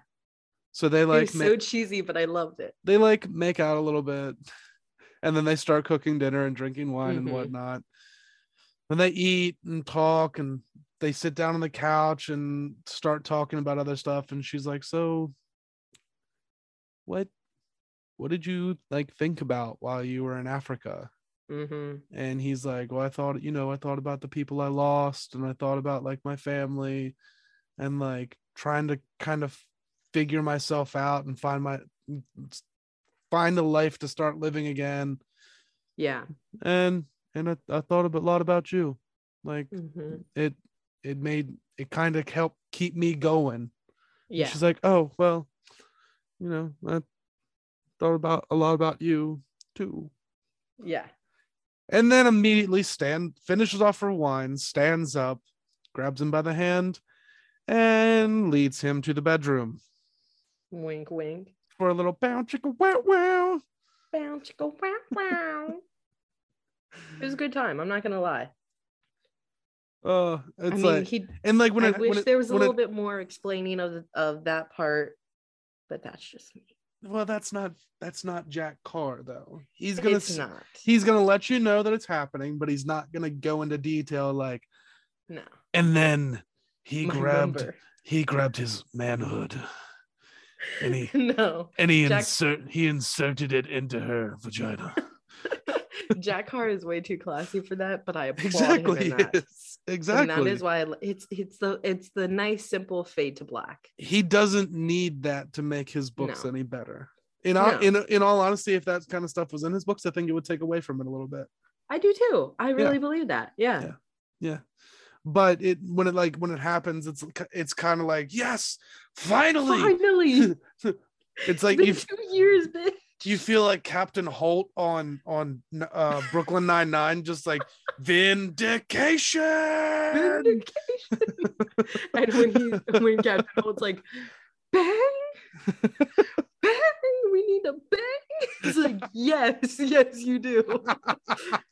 so they like make, so cheesy, but I loved it. they like make out a little bit and then they start cooking dinner and drinking wine Mhm. and whatnot and they eat and talk and they sit down on the couch and start talking about other stuff and she's like so what what did you like think about while you were in africa? Hmm and he's like well i thought you know i thought about the people i lost and i thought about like my family and like trying to kind of figure myself out and find my find a life to start living again. Yeah. and and i, I thought a lot about you. Like hmm it it made it kind of helped keep me going. And Yeah. she's like oh well you know i thought about a lot about you too Yeah. and then immediately stand finishes off her wine stands up grabs him by the hand and leads him to the bedroom Wink, wink. for a little bow chicka wow wow Bow, chicka, wow, wow. It was a good time. I'm not gonna lie. uh I it's mean, like he. and like when I it wish when it, there was a little it, bit more explaining of of that part, but that's just me. Well that's not that's not jack carr though he's gonna It's not. he's gonna let you know that it's happening but he's not gonna go into detail like No. and then he My grabbed number. he grabbed his manhood and he *laughs* no. and he Jack- insert he inserted it into her vagina *laughs* Jack Carr is way too classy for that, but I applaud exactly. him in that. yes, Exactly. And that is why I, it's it's the it's the nice simple fade to black. he doesn't need that to make his books No. any better. In all, No. in in all honesty, if that kind of stuff was in his books, I think it would take away from it a little bit. I do too. I really believe that. Yeah. Yeah. Yeah. But it when it like when it happens, it's it's kind of like yes, finally. Finally. *laughs* It's like you two years, bitch. You feel like Captain Holt on on uh Brooklyn Nine Nine, just like vindication. Vindication. *laughs* and when he when Captain Holt's like, bang, bang, we need a bang. It's like, yes, yes, you do. *laughs*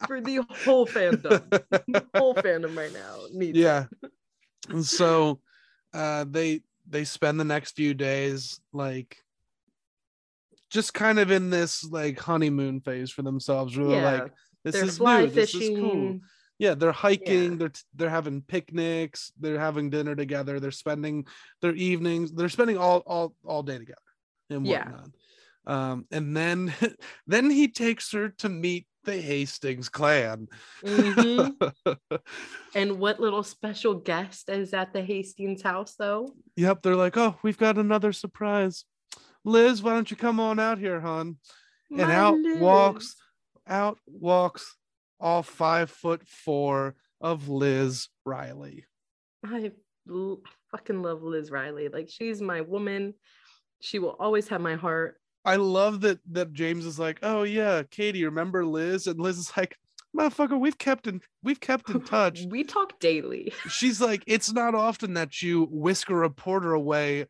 For the whole fandom. The whole fandom right now needs it. yeah and so uh they they spend the next few days like just kind of in this like honeymoon phase for themselves where they're Yeah. like this They're is new this is cool yeah they're hiking Yeah. they're they're having picnics they're having dinner together they're spending their evenings they're spending all all all day together and Yeah. whatnot um and then *laughs* then he takes her to meet the hastings clan Mhm. *laughs* And what little special guest is at the Hastings house, though? Yep, they're like, oh, we've got another surprise. Liz, why don't you come on out here, hon? And My out walks, out walks all five foot four of Liz Riley. I l- fucking love Liz Riley. Like, she's my woman. She will always have my heart. I love that that James is like, oh yeah, Katie, remember Liz? And Liz is like, motherfucker, we've kept in we've kept in *laughs* touch. We talk daily. She's like, it's not often that you whisk a reporter away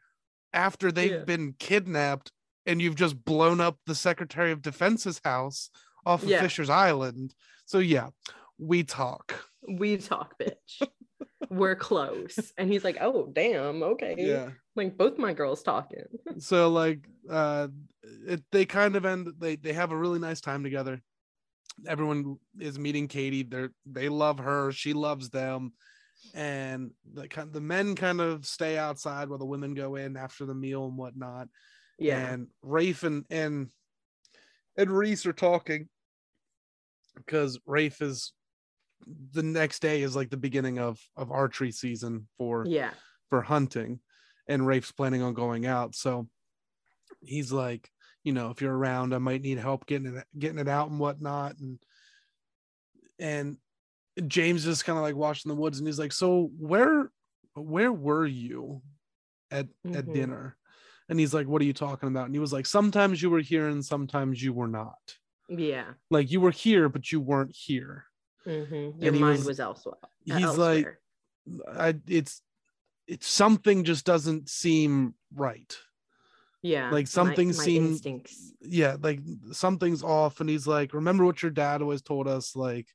after they've Yeah. been kidnapped and you've just blown up the Secretary of Defense's house off of Yeah. Fisher's Island. So yeah, we talk. We talk, bitch. We're close. And he's like, oh, damn. Okay. Yeah. Like, both my girls talking. *laughs* So like uh it, they kind of end they they have a really nice time together. Everyone is meeting Katie. They're they love her, she loves them. And the kind the men kind of stay outside while the women go in after the meal and whatnot. Yeah. and Raife and and and Reece are talking because Raife is the next day is like the beginning of of archery season for yeah. for hunting, and Raife's planning on going out. So he's like, you know, if you're around, I might need help getting it getting it out and whatnot, and and James is kind of like watching the woods, and he's like, so where where were you at at Mhm. dinner? And he's like, what are you talking about? And he was like, sometimes you were here and sometimes you were not. Yeah. Like you were here, but you weren't here. Mhm. Your mind was- was, elsewhere. He's elsewhere. like, I, it's it's something just doesn't seem right. yeah. like, something seems. Yeah, like something's off. And he's like, remember what your dad always told us? Like,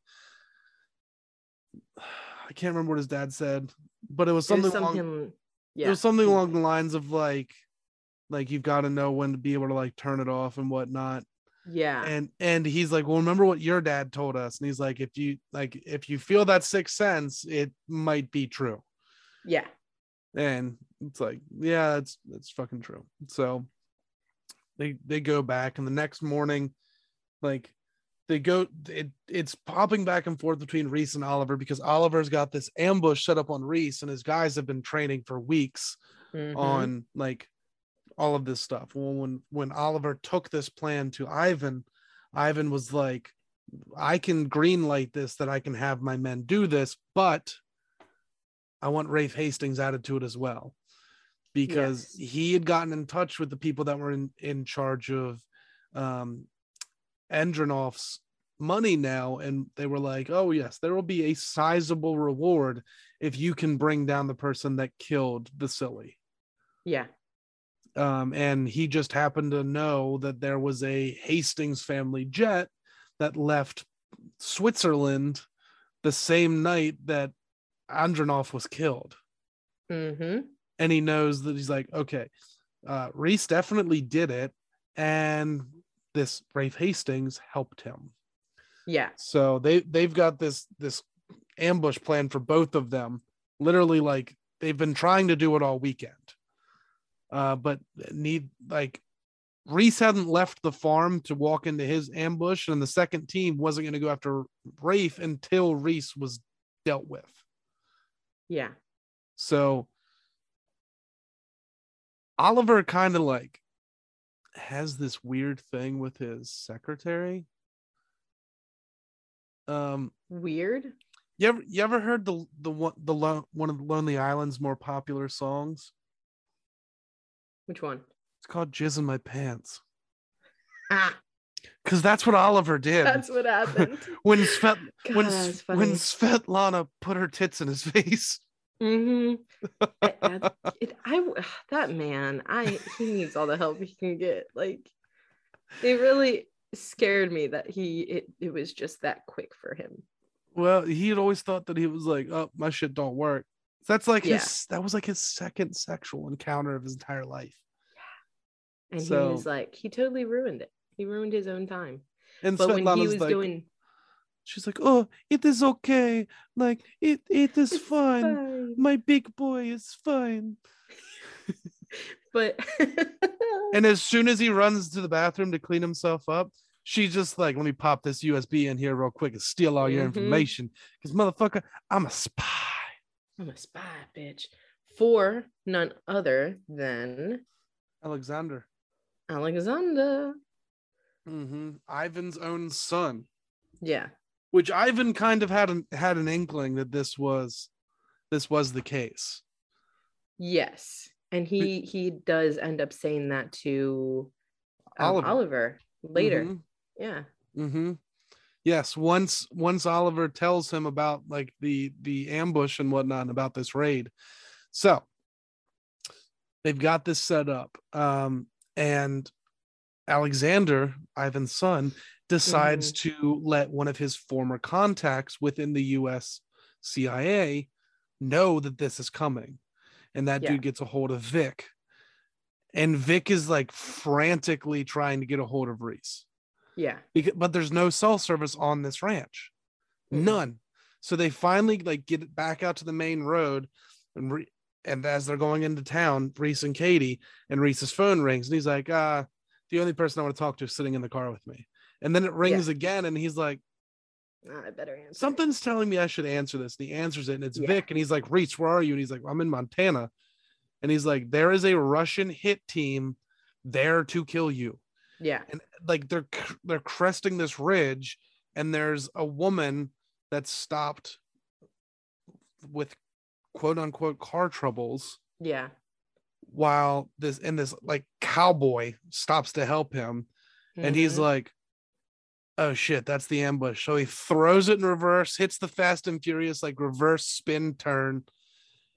I can't remember what his dad said, but it was It something, along. Yeah. it was something along the lines of like, like you've got to know when to be able to like turn it off and whatnot. Yeah. and and he's like well remember what your dad told us and he's like if you like if you feel that sixth sense it might be true yeah. and it's like yeah it's it's fucking true so they they go back and the next morning like they go it, it's popping back and forth between reece and oliver because oliver's got this ambush set up on reece and his guys have been training for weeks Mhm. on like all of this stuff. Well, when when Oliver took this plan to Ivan, Ivan was like, "I can green light this that I can have my men do this, but I want Raife Hastings added to it as well." Because Yes. he had gotten in touch with the people that were in, in charge of um Andronov's money now, and they were like, Oh, yes, there will be a sizable reward if you can bring down the person that killed Vasily Yeah. um, and he just happened to know that there was a Hastings family jet that left Switzerland the same night that Andronov was killed. Mm-hmm. And he knows that he's like, okay, uh, Reece definitely did it, and this Raife Hastings helped him. Yeah. So they they've got this this ambush plan for both of them. Literally, like they've been trying to do it all weekend, uh, but need like Reece hadn't left the farm to walk into his ambush, and the second team wasn't going to go after Raife until Reece was dealt with. Yeah. So Oliver kind of like has this weird thing with his secretary. Um, Weird. you ever you ever heard the the one the lo- one of the Lonely Island's more popular songs? Which one? It's called "Jizz in My Pants" Ah, because that's what Oliver did that's what happened. *laughs* when Svet God, when when. Svetlana put her tits in his *laughs* face. Hmm I, *laughs* it, I that man, I he needs all the help he can get. Like it really scared me that he it, it was just that quick for him. Well, he had always thought that he was like, "Oh, my shit don't work." That's like Yeah. his. That was like his second sexual encounter of his entire life. Yeah. And So- he was like, he totally ruined it. He ruined his own time. And But when he was like, doing she's like, "Oh, it is okay. Like it, it is fine. fine." My big boy is fine." *laughs* but *laughs* And as soon as he runs to the bathroom to clean himself up, she's just like, "Let me pop this USB in here real quick and steal all your Mhm. information, because motherfucker, I'm a spy." I'm a spy, bitch. For none other than Alexander, Alexander. Mm-hmm. Ivan's own son. Yeah. Which Ivan kind of had an had an inkling that this was this was the case. Yes. And he he does end up saying that to um, Oliver. Oliver. later. Mhm, Yeah. mhm. Yes, once once Oliver tells him about like the the ambush and whatnot and about this raid. So they've got this set up. Um and Alexander, Ivan's son, decides to let one of his former contacts within the US CIA know that this is coming. And that Yeah. dude gets a hold of Vic. And Vic is like frantically trying to get a hold of Reece. Yeah. Because, but there's no cell service on this ranch. Mm-mm. None. So they finally like get it back out to the main road and re- and as they're going into town, Reece and Katie and Reece's phone rings and he's like, uh, the only person I want to talk to is sitting in the car with me. And then it rings again and he's like, I better answer. it. something's telling me I should answer this. And he answers it and it's Yeah. Vic. And he's like, Reece, where are you? And he's like, I'm in Montana. And he's like, there is a Russian hit team there to kill you. Yeah. And like they're they're cresting this ridge, and there's a woman that's stopped with quote unquote car troubles Yeah. while this and this like cowboy stops to help him and he's Mhm. like oh shit that's the ambush so he throws it in reverse hits the fast and furious like reverse spin turn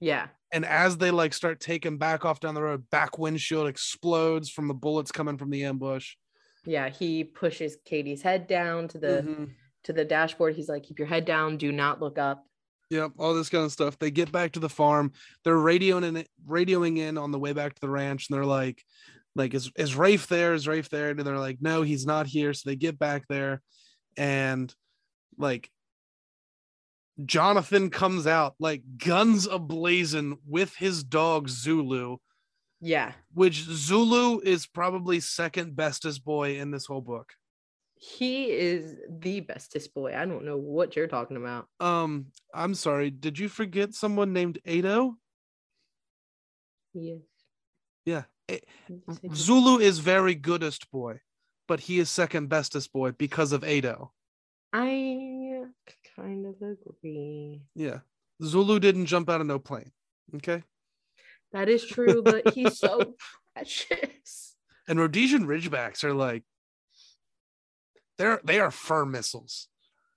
Yeah. and as they like start taking back off down the road back windshield explodes from the bullets coming from the ambush Yeah. He pushes Katie's head down to the Mhm. to the dashboard. He's like, keep your head down, do not look up. Yep, all this kind of stuff. They get back to the farm. They're radioing in, radioing in on the way back to the ranch, and they're like, "Like, is is Raife there? Is Raife there?" And they're like, "No, he's not here." So they get back there, and like, Jonathan comes out like guns ablazing with his dog Zulu, Yeah. which Zulu is probably second bestest boy in this whole book. He is the bestest boy. I don't know what you're talking about. Um, I'm sorry, did you forget someone named Ado? Yes. Yeah, A- He's a- Zulu is very goodest boy, but he is second bestest boy because of Ado. I kind of agree. Yeah. Zulu didn't jump out of no plane. Okay. That is true, but he's so *laughs* precious. And Rhodesian Ridgebacks are like they're they are firm missiles.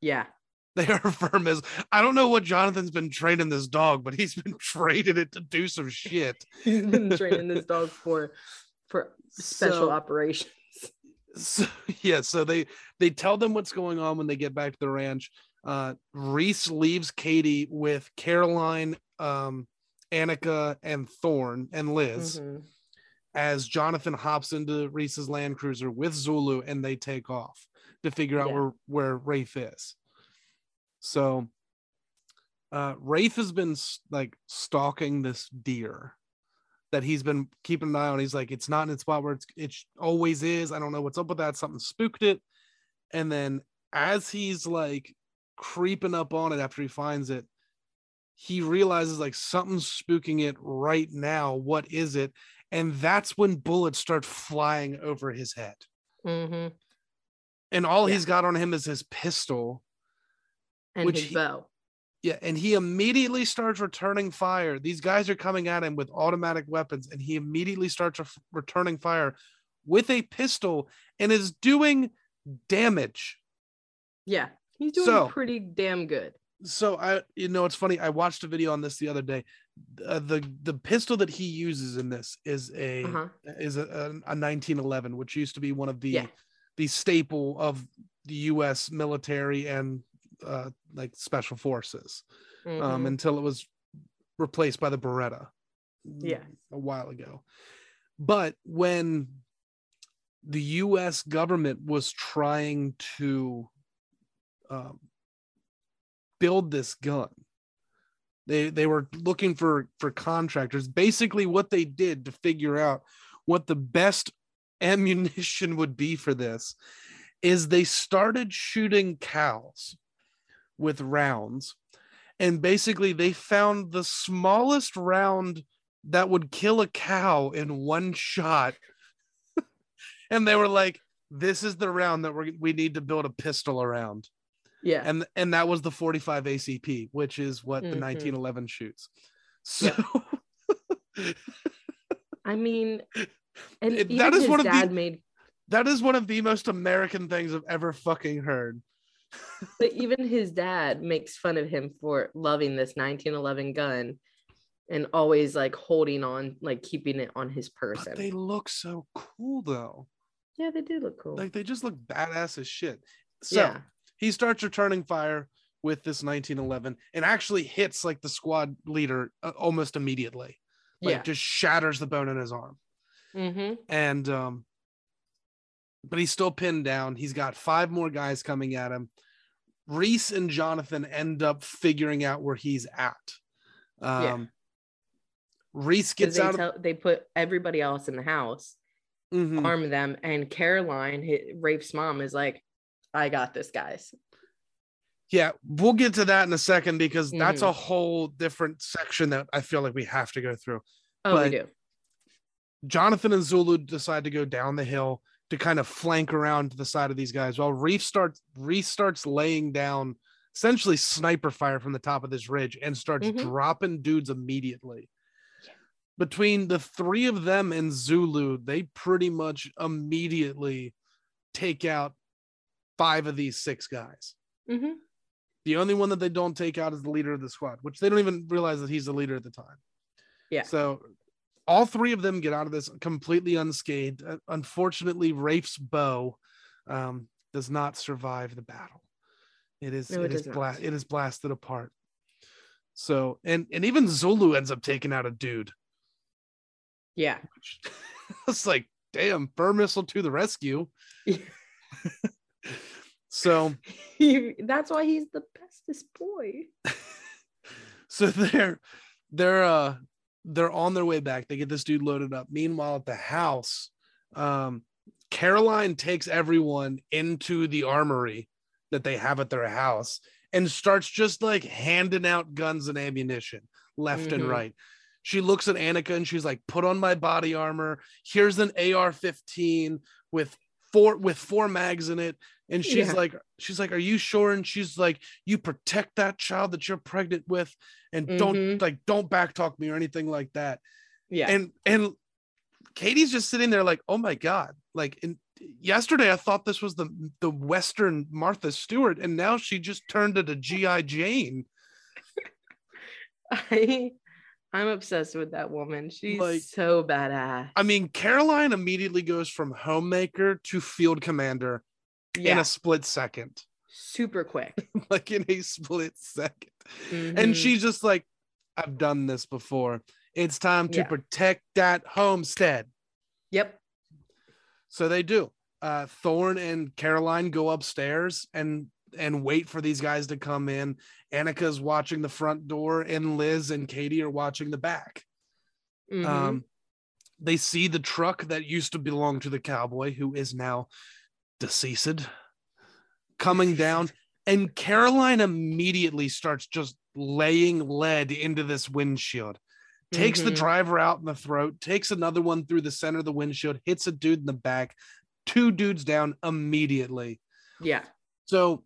Yeah. *laughs* They are firm as I don't know what Jonathan's been training this dog, but he's been *laughs* training it to do some shit. *laughs* He's been training this dog for for special So- operations. so yeah so they they tell them what's going on when they get back to the ranch uh reece leaves katie with caroline um annika and thorn and liz Mhm. as jonathan hops into reece's land cruiser with zulu and they take off to figure out Yeah. where where raife is so uh raife has been like stalking this deer that he's been keeping an eye on. He's like, it's not in its spot where it's it always is. I don't know what's up with that. Something spooked it. And then as he's like creeping up on it after he finds it, he realizes like something's spooking it right now. What is it? And that's when bullets start flying over his head. Mm-hmm. And all Yeah. he's got on him is his pistol. And Which his he- bow. Yeah, and he immediately starts returning fire. These guys are coming at him with automatic weapons, and he immediately starts re- returning fire with a pistol and is doing damage. Yeah. He's doing So- pretty damn good. So I, you know, it's funny. I watched a video on this the other day. Uh, the the pistol that he uses in this is a Uh-huh. is a, a, a 1911, which used to be one of the Yeah. the staple of the U.S. military and uh, like special forces. um, Mhm. until it was replaced by the Beretta. Yeah. a while ago. But when the U.S. government was trying to um, build this gun, they they were looking for for contractors. Basically, what they did to figure out what the best *laughs* ammunition would be for this is they started shooting cows with rounds. And basically they found the smallest round that would kill a cow in one shot. *laughs* And they were like this is the round that we we need to build a pistol around. Yeah. and and that was the 45 acp which is what the Mhm. 1911 shoots. So *laughs* I mean, and It- that is one of the- made, that is one of the most american things i've ever fucking heard but even his dad makes fun of him for loving this 1911 gun and always like holding on, like keeping it on his person. but they look so cool though yeah, they do look cool. like they just look badass as shit so yeah. he starts returning fire with this 1911 and actually hits like the squad leader uh, almost immediately like yeah. just shatters the bone in his arm Mm-hmm. and um but he's still pinned down he's got five more guys coming at him reece and jonathan end up figuring out where he's at um Yeah. reece gets they, out of they put everybody else in the house, Mhm. arm them, and Caroline, hi- Raife's mom, is like, "I got this, guys." yeah we'll get to that in a second because that's Mhm. a whole different section that i feel like we have to go through Oh, But- we do. Jonathan and Zulu decide to go down the hill to kind of flank around to the side of these guys while Reef starts Reef starts laying down essentially sniper fire from the top of this ridge and starts Mhm. dropping dudes immediately. Between the three of them and Zulu, they pretty much immediately take out five of these six guys. hmm The only one that they don't take out is the leader of the squad, which they don't even realize that he's the leader at the time. Yeah. So all three of them get out of this completely unscathed. Uh, Unfortunately, Raife's bow um, does not survive the battle. It is no, it, it is bla- it is blasted apart. So and and even Zulu ends up taking out a dude. Yeah. *laughs* It's like, damn, fur missile to the rescue. *laughs* so He- That's why he's the bestest boy. *laughs* so they're they're uh they're on their way back. They get this dude loaded up. Meanwhile at the house um caroline takes everyone into the armory that they have at their house and starts just like handing out guns and ammunition left and Mhm. right. She looks at Annika and she's like put on my body armor. Here's an AR15 with four with four mags in it and she's Yeah. like she's like are you sure and she's like you protect that child that you're pregnant with and don't Mhm. like don't backtalk me or anything like that Yeah. and and katie's just sitting there like oh my god like yesterday i thought this was the the western martha stewart and now she just turned into gi jane *laughs* I, I'm obsessed with that woman. She's Like- so badass. i mean caroline immediately goes from homemaker to field commander in a split second super quick. *laughs* like in a split second Mhm. and she's just like i've done this before it's time to Yeah. protect that homestead Yep. So they do. Uh, Thorn and Caroline go upstairs and and wait for these guys to come in. Annika's watching the front door, and Liz and Katie are watching the back. Mhm. Um, they see the truck that used to belong to the cowboy, who is now deceased, coming down. And Caroline immediately starts just laying lead into this windshield. Takes the Mhm. driver out in the throat, takes another one through the center of the windshield, hits a dude in the back, two dudes down immediately. Yeah. So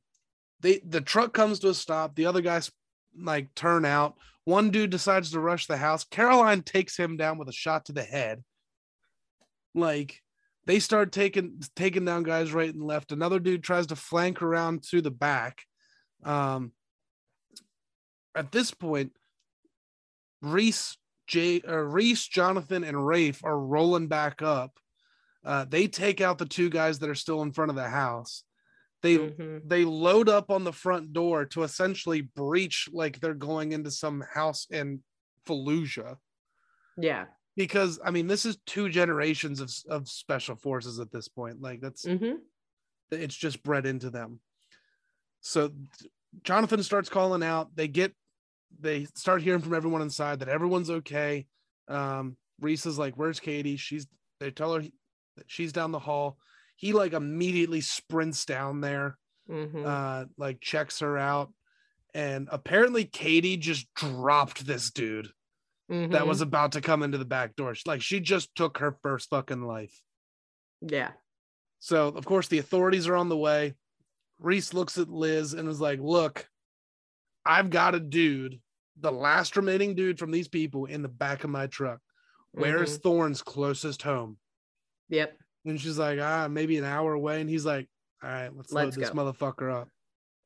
they the truck comes to a stop. The other guys like turn out. One dude decides to rush the house. Caroline takes him down with a shot to the head. Like they start taking taking down guys right and left. Another dude tries to flank around to the back. Um, at this point, Reece, Jay, uh, Reece, Jonathan, and Raife are rolling back up. Uh, they take out the two guys that are still in front of the house. They Mhm. they load up on the front door to essentially breach like they're going into some house in Fallujah. Yeah. Because I mean, this is two generations of, of special forces at this point. Like that's hmm it's just bred into them. So Jonathan starts calling out. They get they start hearing from everyone inside that everyone's okay. Um, Reece is like, "Where's Katie?" She's they tell her that she's down the hall. He like immediately sprints down there, hmm uh, like checks her out, and apparently Katie just dropped this dude Mm-hmm. that was about to come into the back door. Like she just took her first fucking life. Yeah. So of course the authorities are on the way. Reece looks at Liz and is like, "Look, I've got a dude, the last remaining dude from these people, in the back of my truck. Where's Thorn's closest home?" Yep. And she's like, "Ah, maybe an hour away." And he's like, "All right, let's, Let's load this go." motherfucker up."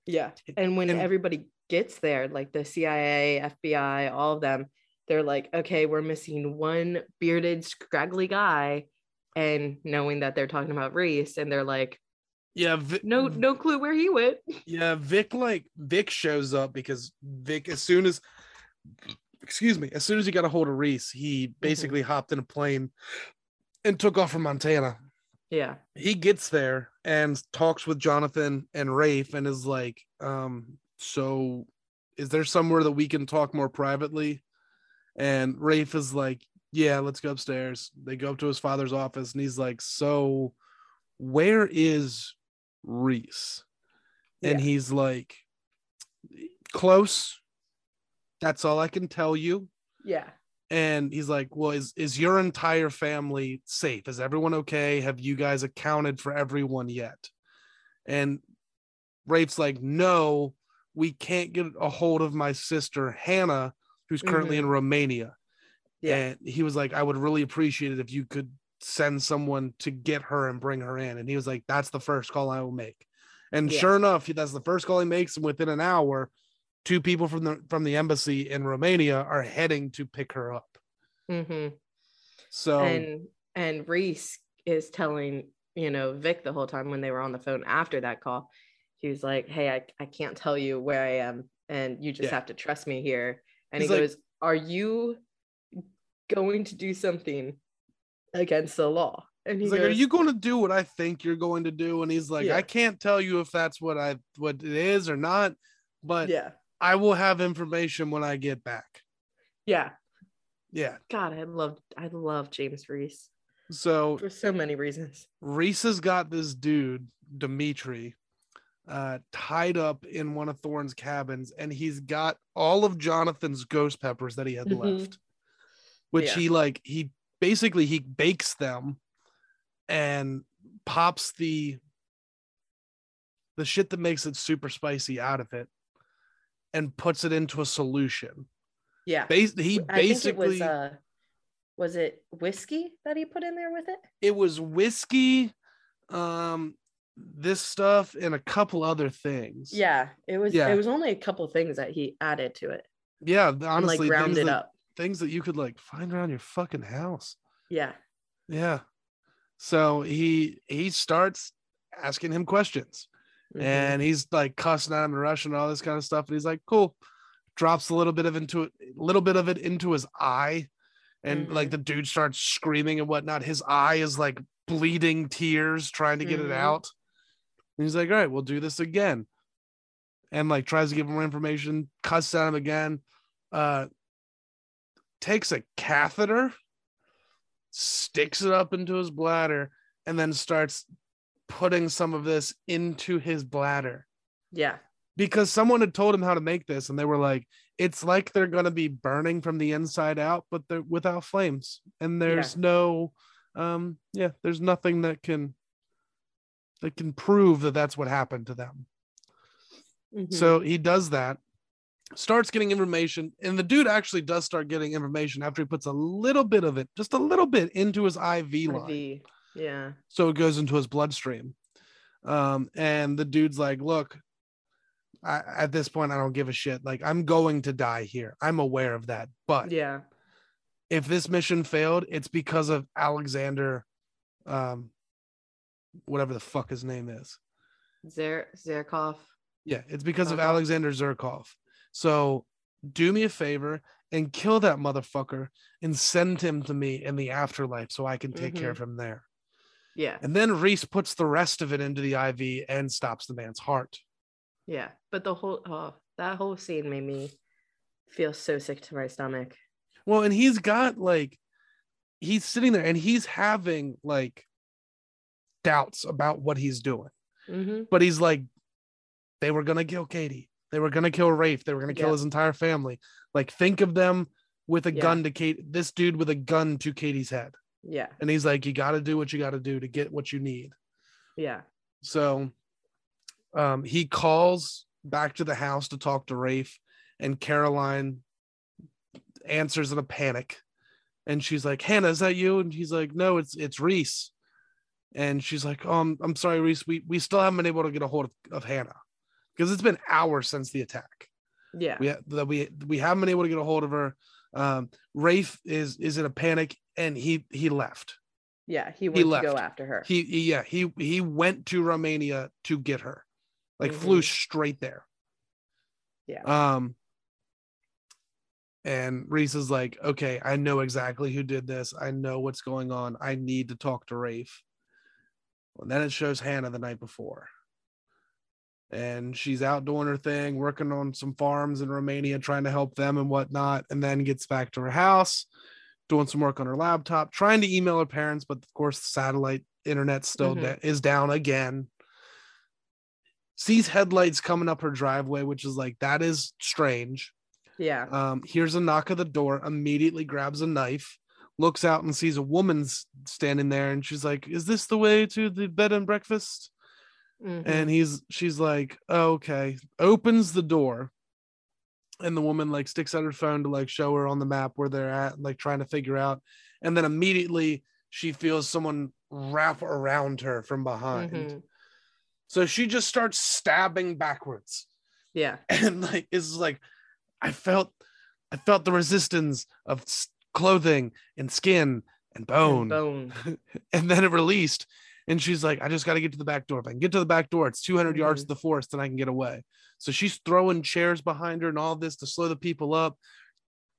Yeah. And when And- everybody gets there, like the CIA, FBI, all of them, they're like, okay, we're missing one bearded, scraggly guy. And knowing that they're talking about Reece, and they're like, Yeah, Vi- no, no clue where he went. *laughs* yeah. Vic like Vic shows up because Vic, as soon as, excuse me, as soon as he got a hold of Reece, he basically hopped in a plane and took off from Montana. Yeah. he gets there and talks with Jonathan and Raife and is like, um, so is there somewhere that we can talk more privately? And Raife is like, yeah, let's go upstairs. They go up to his father's office and he's like, so where is Reece? And Yeah. he's like, close. That's all I can tell you Yeah. and he's like well is is your entire family safe is everyone okay have you guys accounted for everyone yet and raife's like no we can't get a hold of my sister hannah who's currently in romania Yeah. and he was like i would really appreciate it if you could send someone to get her and bring her in and he was like that's the first call i will make and Yeah. sure enough that's the first call he makes and within an hour two people from the from the embassy in romania are heading to pick her up Mm-hmm. so and and Reece is telling you know Vic the whole time when they were on the phone after that call, he was like, "Hey, I, I can't tell you where I am, and you just Yeah. have to trust me here." And He's he like- goes, "Are you going to do something against the law?" And he he's like, goes, "Are you going to do what I think you're going to do?" And he's like, Yeah. "I can't tell you if that's what I what it is or not, but "Yeah, I will have information when I get back." yeah." Yeah. God, I love I love James Reece So for so many reasons. Reece has got this dude, Dimitri, uh, tied up in one of Thorne's cabins, and he's got all of Jonathan's ghost peppers that he had Mhm. left, which Yeah. he like he basically he bakes them and pops the the shit that makes it super spicy out of it and puts it into a solution. Yeah, Bas- he it basically was uh, was it whiskey that he put in there with it? it was whiskey um this stuff and a couple other things Yeah, it was. Yeah. It was only a couple things that he added to it, yeah and, honestly like things it that, up. things that you could like find around your fucking house Yeah, yeah so he he starts asking him questions Mhm. and he's like cussing at him in russian and all this kind of stuff and he's like cool drops a little bit of into it a little bit of it into his eye and like Mhm. the dude starts screaming and whatnot his eye is like bleeding tears trying to get it Mhm. out and he's like all right we'll do this again. And like tries to give him more information cuss at him again uh takes a catheter sticks it up into his bladder, and then starts putting some of this into his bladder. Yeah. because someone had told him how to make this, and they were like, "It's like they're gonna be burning from the inside out, but they're without flames, and there's no, um, yeah, there's nothing that can that can prove that that's what happened to them." Mhm. So he does that, starts getting information, and the dude actually does start getting information after he puts a little bit of it, just a little bit, into his IV line IV. Yeah. so it goes into his bloodstream. Um, and the dude's like, "Look, I, at this point, I don't give a shit. Like, I'm going to die here. I'm aware of that. But Yeah. if this mission failed, it's because of Alexander, um, whatever the fuck his name is. Zer Zharkov. Yeah, it's because of Alexander Zharkov. So do me a favor and kill that motherfucker and send him to me in the afterlife so I can take care mm-hmm. of him there." Yeah. And then Reece puts the rest of it into the IV and stops the man's heart. Yeah. But the whole oh, that whole scene made me feel so sick to my stomach. Well, and he's got like, he's sitting there and he's having like doubts about what he's doing. hmm But he's like, they were going to kill Katie. They were going to kill Raife. They were going to kill Yeah. his entire family. Like, think of them with a Yeah. gun to Kate, this dude with a gun to Katie's head. Yeah. And he's like, you got to do what you got to do to get what you need. Yeah. So um, he calls back to the house to talk to Raife, and Caroline answers in a panic. And she's like, Hannah, is that you? And he's like, No, it's it's Reece. And she's like, Oh, I'm, sorry, Reece. We we still haven't been able to get a hold of, of Hannah because it's been hours since the attack. Yeah. We ha- that we we haven't been able to get a hold of her. Um, Raife is is in a panic and he he left. Yeah. He went to left. go after her. He, he yeah he he went to Romania to get her, like flew Mhm. straight there. Yeah. Um. And Reece is like, okay, I know exactly who did this. I know what's going on. I need to talk to Raife. And then it shows Hannah the night before. And she's out doing her thing, working on some farms in Romania, trying to help them and whatnot. And then gets back to her house, doing some work on her laptop, trying to email her parents, but of course, the satellite internet still Mhm. da- is down again. Sees headlights coming up her driveway, which is like that is strange. yeah. Um, hears a knock at the door, immediately grabs a knife, looks out and sees a woman standing there, and she's like, "Is this the way to the bed and breakfast?" Mhm. And he's, she's like, oh, "Okay." Opens the door, and the woman like sticks out her phone to like show her on the map where they're at, like trying to figure out, and then immediately she feels someone wrap around her from behind. Mhm. So she just starts stabbing backwards Yeah. *laughs* and like it's like i felt i felt the resistance of s- clothing and skin and bone And Bone. *laughs* and then it released and she's like i just got to get to the back door if i can get to the back door it's 200 yards to the forest and i can get away so she's throwing chairs behind her and all this to slow the people up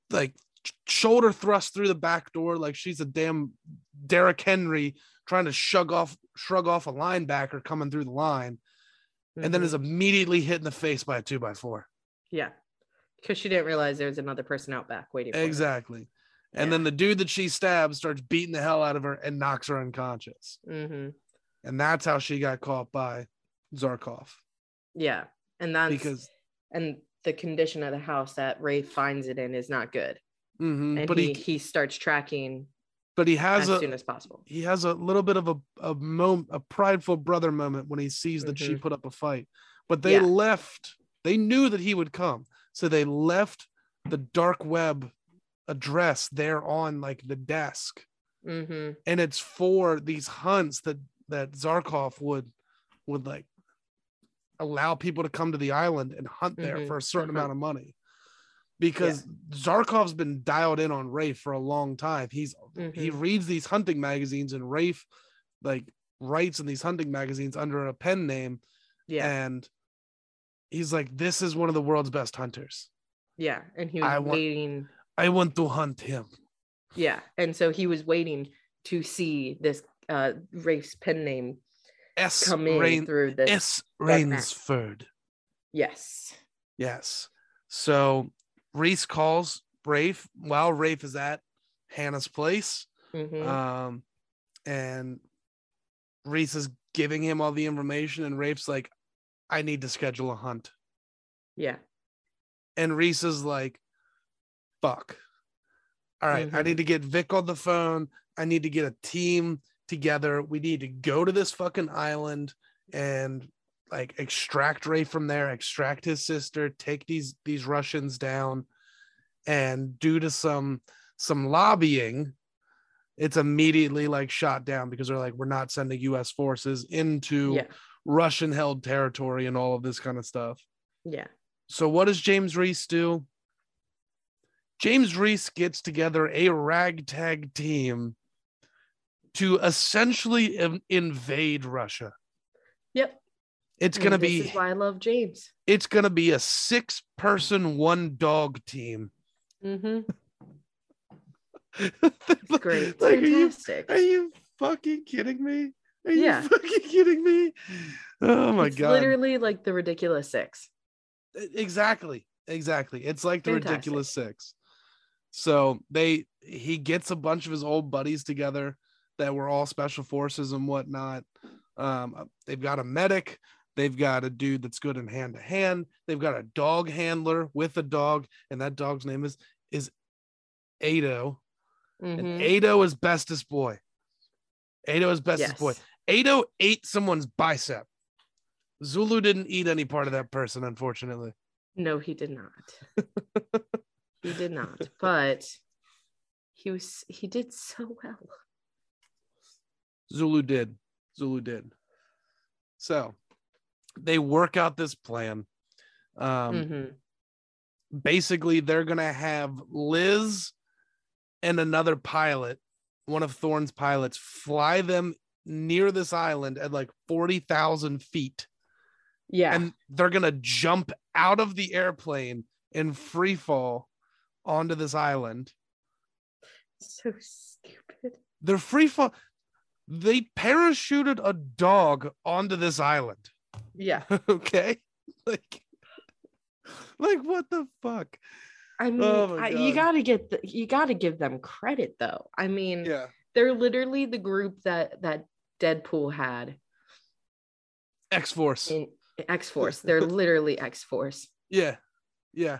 like sh- shoulder thrust through the back door like she's a damn Derrick Henry trying to shrug off shrug off a linebacker coming through the line and then Mhm. is immediately hit in the face by a two by four yeah. Because she didn't realize there was another person out back waiting. For her. And Yeah. then the dude that she stabs starts beating the hell out of her and knocks her unconscious. Mhm. And that's how she got caught by Zharkov. Yeah. And that's Because and the condition of the house that Ray finds it in is not good. Mhm, And but he, he, he starts tracking but he has as a soon as possible. he has a little bit of a a moment a prideful brother moment when he sees that she Mhm. put up a fight. But they Yeah. left, they knew that he would come. So they left the dark web address there on like the desk. hmm and it's for these hunts that that Zharkov would would like allow people to come to the island and hunt there Mhm, for a certain uh-huh. amount of money because Zharkov's been dialed in on Raife for a long time. He's he Mhm. reads these hunting magazines and Raife like writes in these hunting magazines under a pen name Yeah. and he's like this is one of the world's best hunters. yeah. And he was I waiting. I want to hunt him. Yeah. And so he was waiting to see this uh Raife's pen name S come in Rain through this. S. Rainsford. Yes. Yes. So Reece calls Raife while Raife is at Hannah's place. Mhm. Um, and Reece is giving him all the information, and Raife's like, I need to schedule a hunt. yeah. And Reece is like, fuck. All right, I Mhm. need to get Vic on the phone. I need to get a team together. We need to go to this fucking island and like extract Ray from there, extract his sister, take these these Russians down, and due to some some lobbying, it's immediately like shot down because they're like, we're not sending US forces into Yeah. Russian held territory and all of this kind of stuff. Yeah. So what does James Reece do? James Reece gets together a ragtag team to essentially in- invade Russia. Yep. It's going to this be is why I love James. it's going to be a six person one dog team. Mm-hmm. *laughs* Great. Like, are you, fantastic. are you fucking kidding me? Are you fucking kidding me? Oh my it's god. literally like the ridiculous six. exactly exactly it's like the Fantastic. ridiculous six so they he gets a bunch of his old buddies together that were all special forces and whatnot. Um they've got a medic they've got a dude that's good in hand to hand they've got a dog handler with a dog and that dog's name is is ado. And Mhm. ado is bestest boy. Ado is bestest boy. Ado ate someone's bicep. Zulu didn't eat any part of that person unfortunately. No, he did not. *laughs* he did not. But he was he did so well. Zulu did. Zulu did. So they work out this plan. Um, Mhm. Basically, they're going to have Liz and another pilot, one of Thorn's pilots, fly them near this island at like 40,000 feet. Yeah. And they're going to jump out of the airplane in free fall onto this island. so stupid. They're free fall. They parachuted a dog onto this island. Yeah. *laughs* okay like like what the fuck I mean, Oh I, you gotta get the, you gotta give them credit though. I mean, yeah they're literally the group that that Deadpool had x-force X Force. They're *laughs* literally X Force. yeah yeah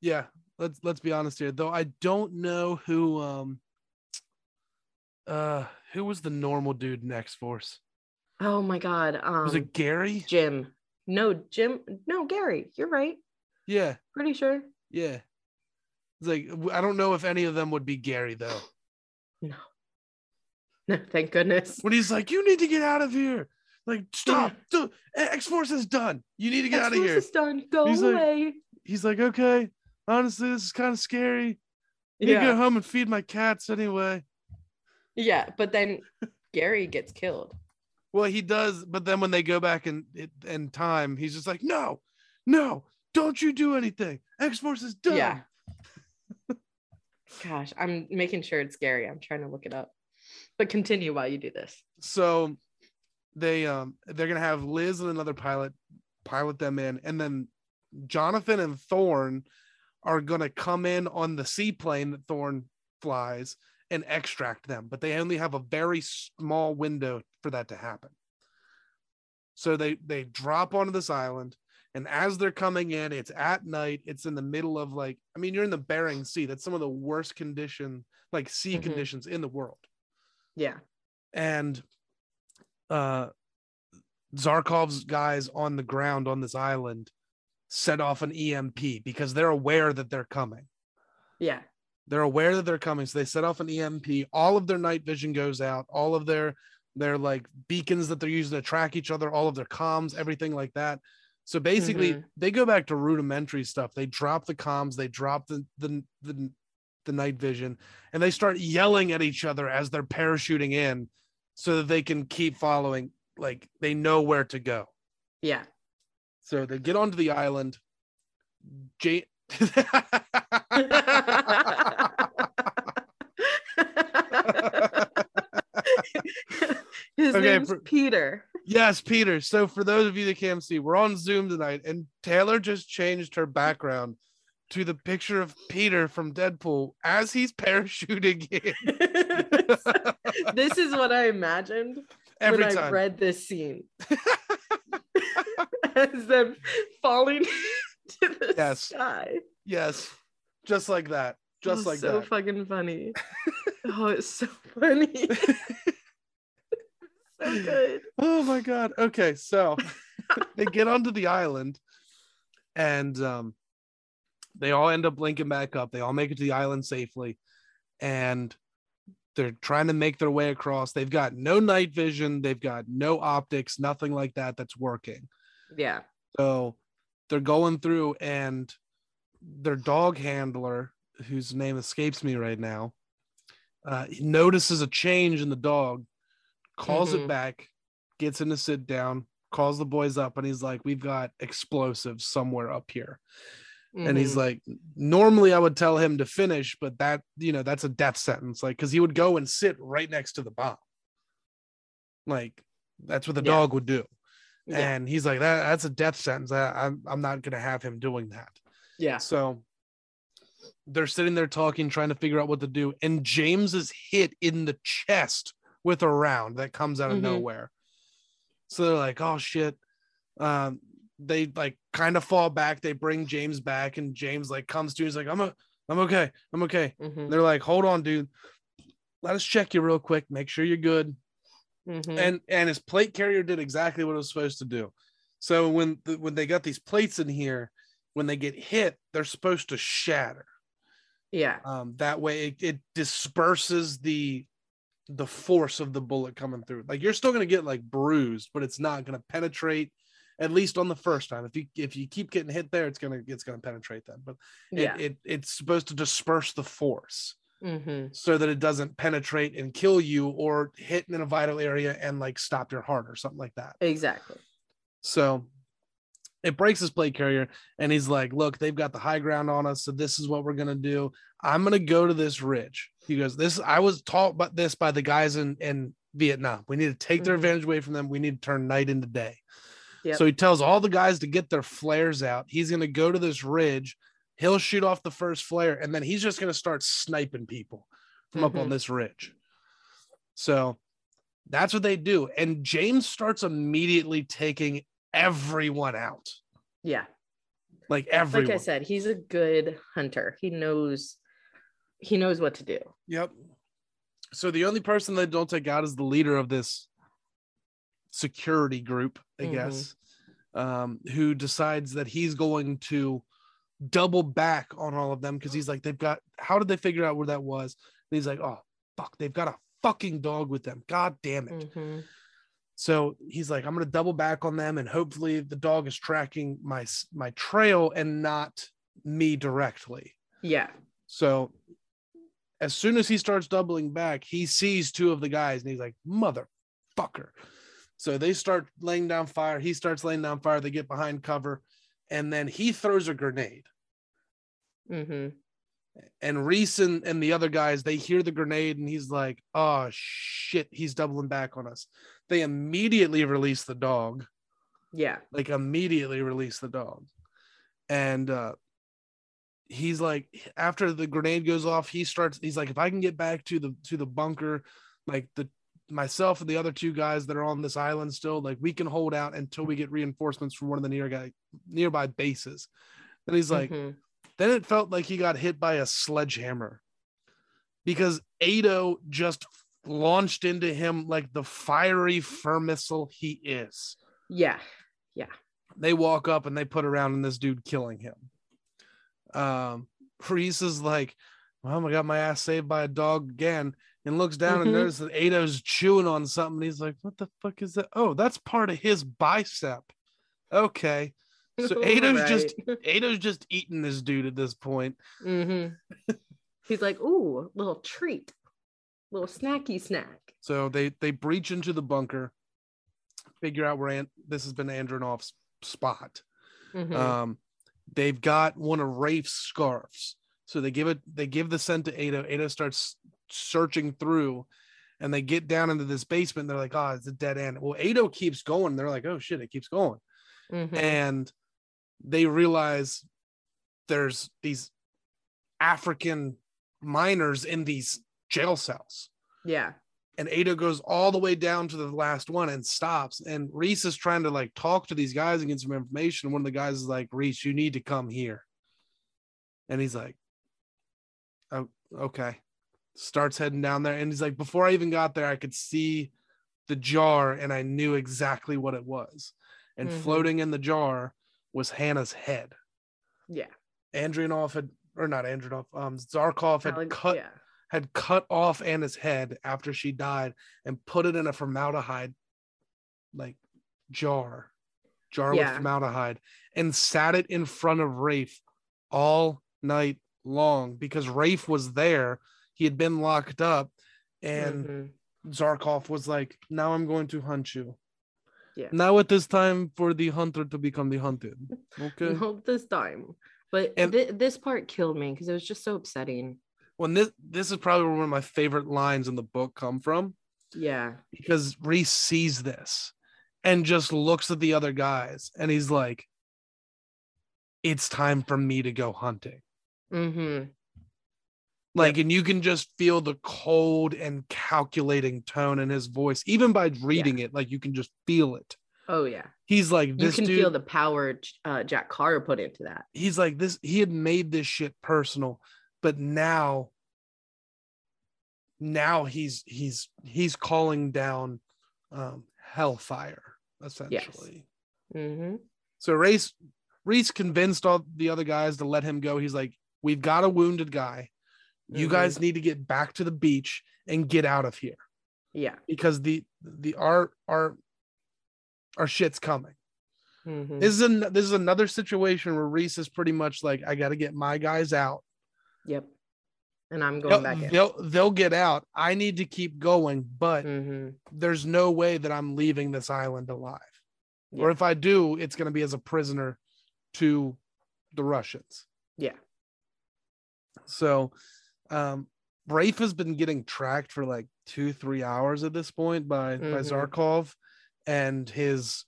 yeah let's let's be honest here though i don't know who um uh who was the normal dude in x-force Oh my god. Um, was it gary Jim? No, Jim. No, Gary. You're right. yeah Pretty sure. yeah it's like i don't know if any of them would be gary though No. *laughs* No, thank goodness. when he's like you need to get out of here like stop *laughs* Do- x-force is done you need to get out of here. X-Force here is done. Go He's like, away. he's like, okay, honestly, this is kind of scary. Need to go home and feed my cats anyway. Yeah, but then *laughs* Gary gets killed. Well, he does, but then when they go back in in time, he's just like, no, no, don't you do anything. X Force is done. Yeah. Gosh, I'm making sure it's Gary. I'm trying to look it up. But continue while you do this. So they um they're gonna have Liz and another pilot pilot them in, and then Jonathan and Thorn are gonna come in on the seaplane that Thorn flies and extract them, but they only have a very small window for that to happen. So they they drop onto this island, and as they're coming in, it's at night. It's in the middle of like, I mean, you're in the Bering Sea. That's some of the worst condition, like sea Mhm. conditions in the world Yeah. and uh Zharkov's guys on the ground on this island set off an EMP because they're aware that they're coming. Yeah. They're aware that they're coming, so they set off an EMP. All of their night vision goes out. All of their their like beacons that they're using to track each other, all of their comms, everything like that. So basically, Mhm. they go back to rudimentary stuff. They drop the comms, they drop the the the, the night vision, and they start yelling at each other as they're parachuting in, so that they can keep following. Like they know where to go. Yeah. So they get onto the island. Jay. *laughs* His Okay, name's for- Peter. yes, Peter. So for those of you that can't see, we're on Zoom tonight, and Taylor just changed her background to the picture of Peter from Deadpool as he's *laughs* parachuting in *laughs* this is what I imagined every when I read this scene. As them falling *laughs* to the Yes. sky. yes, just like that. Just Oh, like so that. So fucking funny. *laughs* oh, it's so funny. *laughs* so good. Oh my god. Okay, so they get onto the island and um they all end up linking back up. They all make it to the island safely and they're trying to make their way across. They've got no night vision, they've got no optics, nothing like that that's working. Yeah. So they're going through and their dog handler, whose name escapes me right now, uh, notices a change in the dog, calls it Mhm. back, gets him to sit down, calls the boys up, and he's like, We've got explosives somewhere up here. And he's Mhm. like, Normally I would tell him to finish, but that, you know, that's a death sentence. Like, because he would go and sit right next to the bomb. Like, that's what the Yeah. dog would do yeah. and he's like that that's a death sentence. I, I'm, I'm not gonna have him doing that. Yeah. so they're sitting there talking trying to figure out what to do and james is hit in the chest with a round that comes out of Mhm. nowhere. So they're like oh shit. Um they like kind of fall back. They bring james back and james like comes to he's like i'm a, i'm okay. I'm okay. Mhm. they're like hold on dude. Let us check you real quick. Make sure you're good Mhm. and and his plate carrier did exactly what it was supposed to do so when the, when they got these plates in here when they get hit they're supposed to shatter yeah. um that way it, it disperses the the force of the bullet coming through like you're still going to get like bruised but it's not going to penetrate at least on the first time if you if you keep getting hit there it's going to it's going to penetrate them but it, Yeah. it it's supposed to disperse the force hmm so that it doesn't penetrate and kill you or hit in a vital area and like stop your heart or something like that. Exactly. So it breaks his plate carrier and he's like, Look, they've got the high ground on us. So this is what we're going to do. I'm going to go to this ridge. He goes, This, I was taught about this by the guys in, in Vietnam. We need to take their Mhm. advantage away from them. We need to turn night into day. Yep. So he tells all the guys to get their flares out. He's going to go to this ridge. He'll shoot off the first flare, and then he's just going to start sniping people from up on Mhm. this ridge. So that's what they do. And James starts immediately taking everyone out. Yeah. Like everyone. Like I said, he's a good hunter. He knows he knows what to do. Yep. So the only person they don't take out is the leader of this security group, I Mhm. guess, um, who decides that he's going to double back on all of them because he's like, they've got, how did they figure out where that was? And he's like, oh, fuck, they've got a fucking dog with them. God damn it. Mhm. So he's like, I'm going to double back on them and hopefully the dog is tracking my, my trail and not me directly. Yeah. So as soon as he starts doubling back, he sees two of the guys and he's like, motherfucker. So they start laying down fire. He starts laying down fire. They get behind cover. And then he throws a grenade. hmm And Reece and, and the other guys, they hear the grenade and he's like, oh shit, he's doubling back on us. They immediately release the dog. Yeah. like immediately release the dog and uh he's like after the grenade goes off he starts he's like if i can get back to the to the bunker like the myself and the other two guys that are on this island still like we can hold out until we get reinforcements from one of the near guy nearby bases and he's like Mhm. then it felt like he got hit by a sledgehammer because Ado just launched into him like the fiery fur missile he is yeah. Yeah. They walk up and they put around in this dude killing him. Um, Reece is like, Well, I got my ass saved by a dog again, and looks down Mhm. and notices that Ado's chewing on something. He's like, What the fuck is that? Oh, that's part of his bicep. Okay. So *laughs* Ado's just Ado's just eating this dude at this point. hmm He's like, ooh, little treat, little snacky snack. So they they breach into the bunker, figure out where this has been Andronov's spot. Mhm. Um, they've got one of Raife's scarves, so they give it. They give the scent to Ada. Ada starts searching through, and they get down into this basement. They're like, "Oh, it's a dead end." Well, Ado keeps going. They're like, "Oh shit, it keeps going," Mhm. and they realize there's these African miners in these jail cells. Yeah. And Ada goes all the way down to the last one and stops. And Reece is trying to like talk to these guys and get some information. One of the guys is like, Reece, you need to come here. And he's like, Oh, okay. Starts heading down there. And he's like, Before I even got there, I could see the jar and I knew exactly what it was. And Mhm. floating in the jar was Hannah's head. Yeah. Andrianov had, or not Andrianov, um, Zharkov had Alec- cut Yeah. had cut off Anna's head after she died and put it in a formaldehyde like jar, jar with formaldehyde, and sat it in front of Raife all night long because Raife was there. He had been locked up, and Mhm. Zharkov was like, "Now I'm going to hunt you." Yeah. Now it is time for the hunter to become the hunted. *laughs* Okay. Not this time. But And- thi- this part killed me because it was just so upsetting. When this this is probably where one of my favorite lines in the book come from. Yeah. because Reece sees this and just looks at the other guys and he's like, It's time for me to go hunting. Mm-hmm. Like, and you can just feel the cold and calculating tone in his voice, even by reading it, like you can just feel it. Oh yeah. He's like, this. You can dude, feel the power uh, Jack Carr put into that. he's like, this, he had made this shit personal, but now, now he's, he's, he's calling down um, hellfire, essentially. Mm-hmm. So Reece Reece convinced all the other guys to let him go. He's like, "We've got a wounded guy. You Mhm. guys need to get back to the beach and get out of here Yeah. because the the our our our shit's coming." Mhm. This is an, this is another situation where Reece is pretty much like, "I got to get my guys out. Yep. And I'm They'll, going back in. they'll they'll get out. I need to keep going, but Mm-hmm. there's no way that I'm leaving this island alive. Or if I do, it's going to be as a prisoner to the Russians." Yeah. So, um, Raife has been getting tracked for like two, three hours at this point by by Mhm. Zharkov and his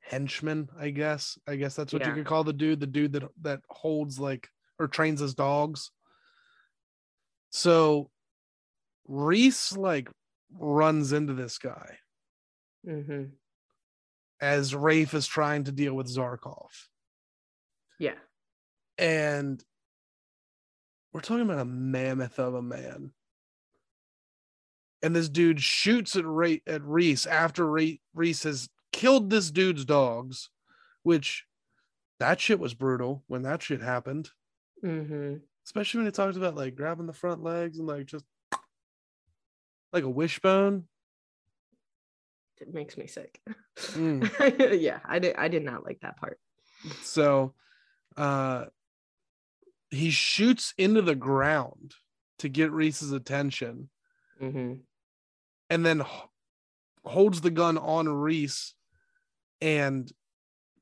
henchman. I guess. I guess that's what you could call the dude. The dude that that holds like or trains his dogs. So, Reece like runs into this guy Mm-hmm. as Raife is trying to deal with Zharkov. Yeah. and we're talking about a mammoth of a man. And this dude shoots at Ray at Reece after Re- Reece has killed this dude's dogs, which that shit was brutal when that shit happened. Mm-hmm. Especially when he talked about like grabbing the front legs and like just like a wishbone. It makes me sick. Mm. *laughs* yeah, I did. I did not like that part. So uh he shoots into the ground to get Reece's attention. Mm-hmm. and then h- holds the gun on Reece and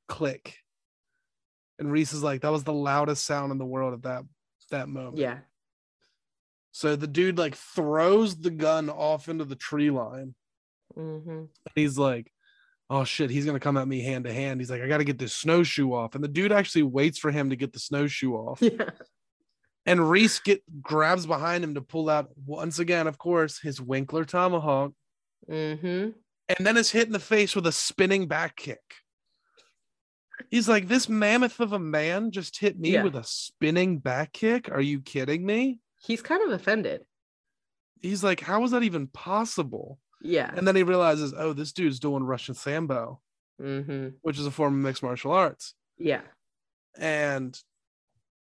click. And Reece is like, that was the loudest sound in the world at that that moment. Yeah. So the dude like throws the gun off into the tree line. Mm-hmm. And he's like, oh shit, he's gonna come at me hand to hand. He's like, I gotta get this snowshoe off. And the dude actually waits for him to get the snowshoe off. *laughs* Yeah. And Reece get grabs behind him to pull out once again, of course, his Winkler tomahawk. Mm-hmm. and then is hit in the face with a spinning back kick. He's like, This mammoth of a man just hit me Yeah. with a spinning back kick. Are you kidding me? He's kind of offended. He's like, How is that even possible? Yeah. And then he realizes, Oh, this dude's doing Russian Sambo, Mm-hmm. which is a form of mixed martial arts. Yeah. And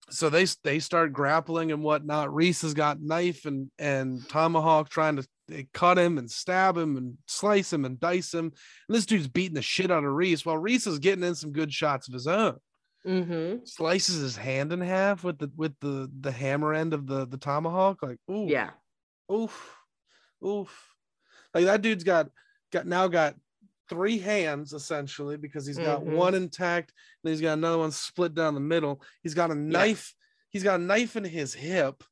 so they they start grappling and whatnot. Reece has got knife and and tomahawk trying to cut him and stab him and slice him and dice him. And this dude's beating the shit out of Reece while Reece is getting in some good shots of his own. Mm-hmm. Slices his hand in half with the with the the hammer end of the the tomahawk. Like ooh Yeah. oof oof. Like that dude's got got now got three hands essentially because he's got Mhm. one intact and he's got another one split down the middle. He's got a knife. He's got a knife in his hip.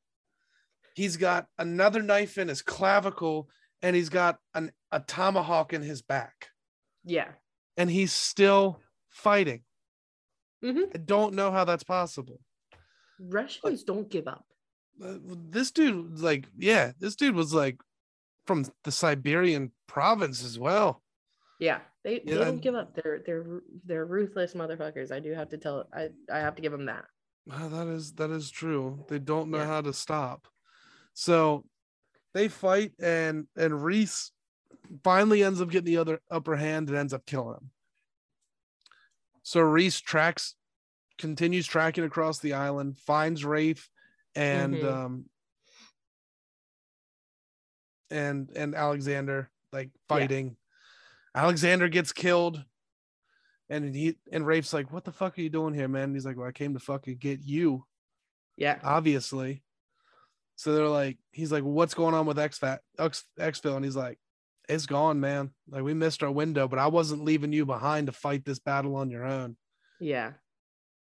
He's got another knife in his clavicle and he's got an, a tomahawk in his back. Yeah. And he's still fighting. Mhm. I don't know how that's possible. Russians don't give up. Uh, This dude, was like, yeah, this dude was like from the Siberian province as well. Yeah, they, they Yeah, don't give up. They're they're they're ruthless motherfuckers. I do have to tell. I I have to give them that. Ah, that is that is true. They don't know Yeah. how to stop. So they fight and and Reece finally ends up getting the other upper hand and ends up killing him. So Reece tracks continues tracking across the island, finds Raife and Mhm. um and and Alexander like fighting. Alexander gets killed. And he and Raife's like, "What the fuck are you doing here, man?" And he's like, "Well, I came to fucking get you." Yeah. obviously. So they're like, he's like, what's going on with X Fat X Xville? And he's like, it's gone, man. Like we missed our window, but I wasn't leaving you behind to fight this battle on your own. Yeah.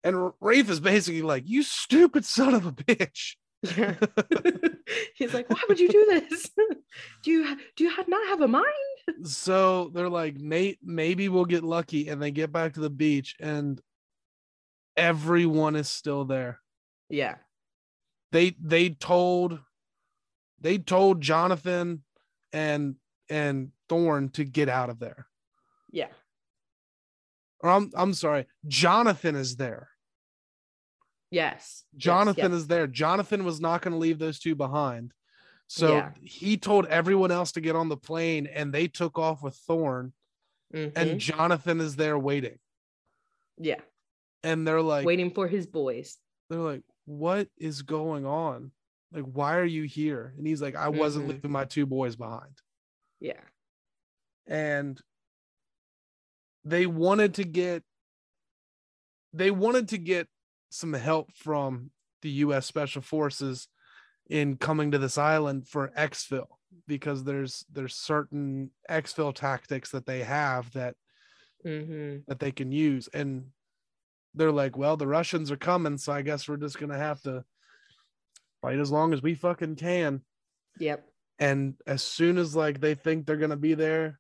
And Raife is basically like, you stupid son of a bitch. Yeah. *laughs* He's like, why would you do this? *laughs* do you do you ha- not have a mind? so they're like, Nate, maybe we'll get lucky. And they get back to the beach and everyone is still there. Yeah. They they told they told Jonathan and and Thorn to get out of there. Yeah. or I'm I'm sorry, Jonathan is there. Yes. Yes, Jonathan yes. is there. Jonathan was not going to leave those two behind. So Yeah. he told everyone else to get on the plane and they took off with Thorn Mhm. and Jonathan is there waiting. yeah. And they're like Waiting for his boys. they're like what is going on? Like why are you here? And he's like I wasn't Mhm. leaving my two boys behind. Yeah. and they wanted to get they wanted to get some help from the US special forces in coming to this island for exfil because there's there's certain exfil tactics that they have that hmm that they can use and they're like well the Russians are coming so I guess we're just going to have to fight as long as we fucking can Yep. and as soon as like they think they're gonna be there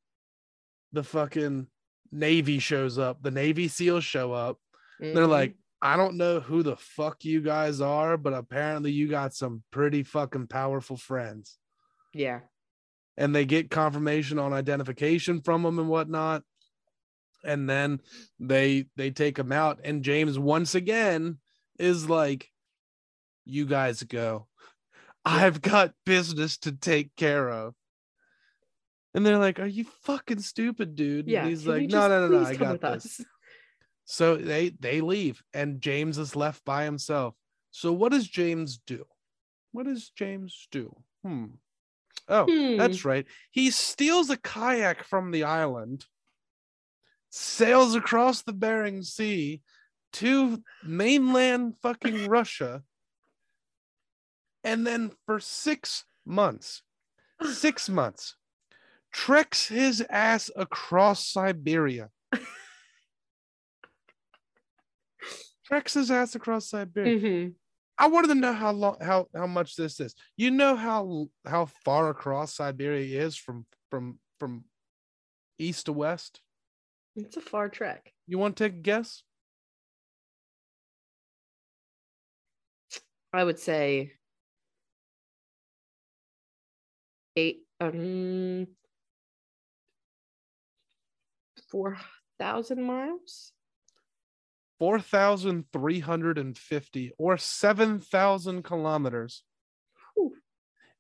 the fucking navy shows up the navy seals show up they're Mhm. like i don't know who the fuck you guys are but apparently you got some pretty fucking powerful friends. Yeah. and they get confirmation on identification from them and whatnot. And then they they take them out. And james once again is like you guys go. I've got business to take care of. And they're like are you fucking stupid dude? Yeah. and he's can like no just no no no i got this. us? So they they leave and james is left by himself so what does james do what does james do hmm oh Hmm. that's right. He steals a kayak from the island, sails across the Bering Sea to mainland fucking *laughs* Russia, and then for six months, six *sighs* months, treks his ass across Siberia. *laughs* treks his ass across Siberia. Mhm. I wanted to know how long, how how much this is. You know how how far across Siberia is from from from east to west. It's a far trek. You want to take a guess? I would say eight um four thousand miles. Four thousand three hundred and fifty, or seven thousand kilometers. Whew.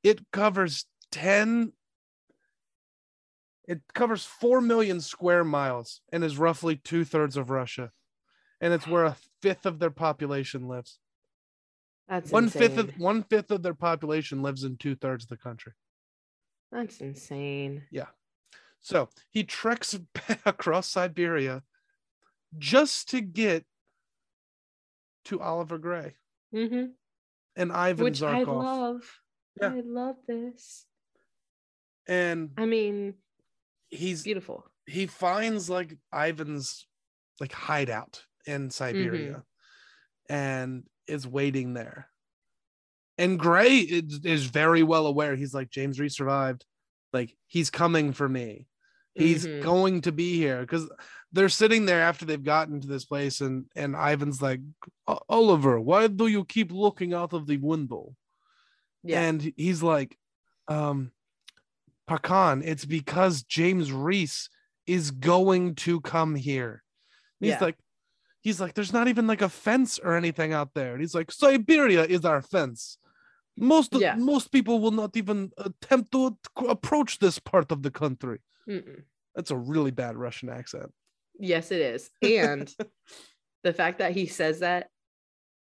It covers ten. It covers four million square miles and is roughly two thirds of Russia, and it's where a fifth of their population lives. That's One fifth of one fifth of their population lives in two thirds of the country. That's insane. Yeah. So he treks *laughs* across Siberia just to get to Oliver Gray hmm and Ivan Which I love. Yeah. I love this. and I mean, he's beautiful. he finds like Ivan's like hideout in Siberia and is waiting there. And Gray is, is very well aware. He's like, James Reece survived. Like, he's coming for me. He's Mhm. going to be here because they're sitting there after they've gotten to this place, and and Ivan's like, Oliver, why do you keep looking out of the window? Yeah. And he's like, um, Pakan, it's because James Reece is going to come here. And he's Yeah. like, he's like, there's not even like a fence or anything out there. And he's like, Siberia is our fence. Most Yeah. most people will not even attempt to approach this part of the country. Mm-mm. That's a really bad Russian accent. Yes, it is. *laughs* And the fact that he says that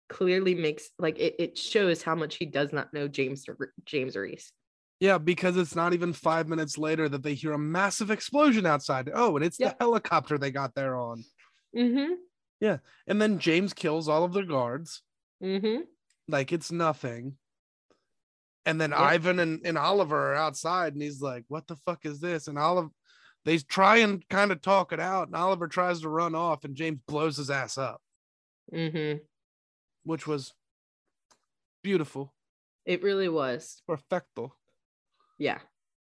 clearly makes like it, it shows how much he does not know James James Reece. Yeah, because it's not even five minutes later that they hear a massive explosion outside. Oh, and it's Yep. the helicopter they got there on. Mm-hmm. Yeah. And then James kills all of their guards. Mm-hmm. like it's nothing. And then Yep. Ivan and, and Oliver are outside, and he's like, What the fuck is this? And Oliver, they try and kind of talk it out, and Oliver tries to run off, and James blows his ass up, Mm-hmm. which was beautiful, It really was. perfecto. Yeah.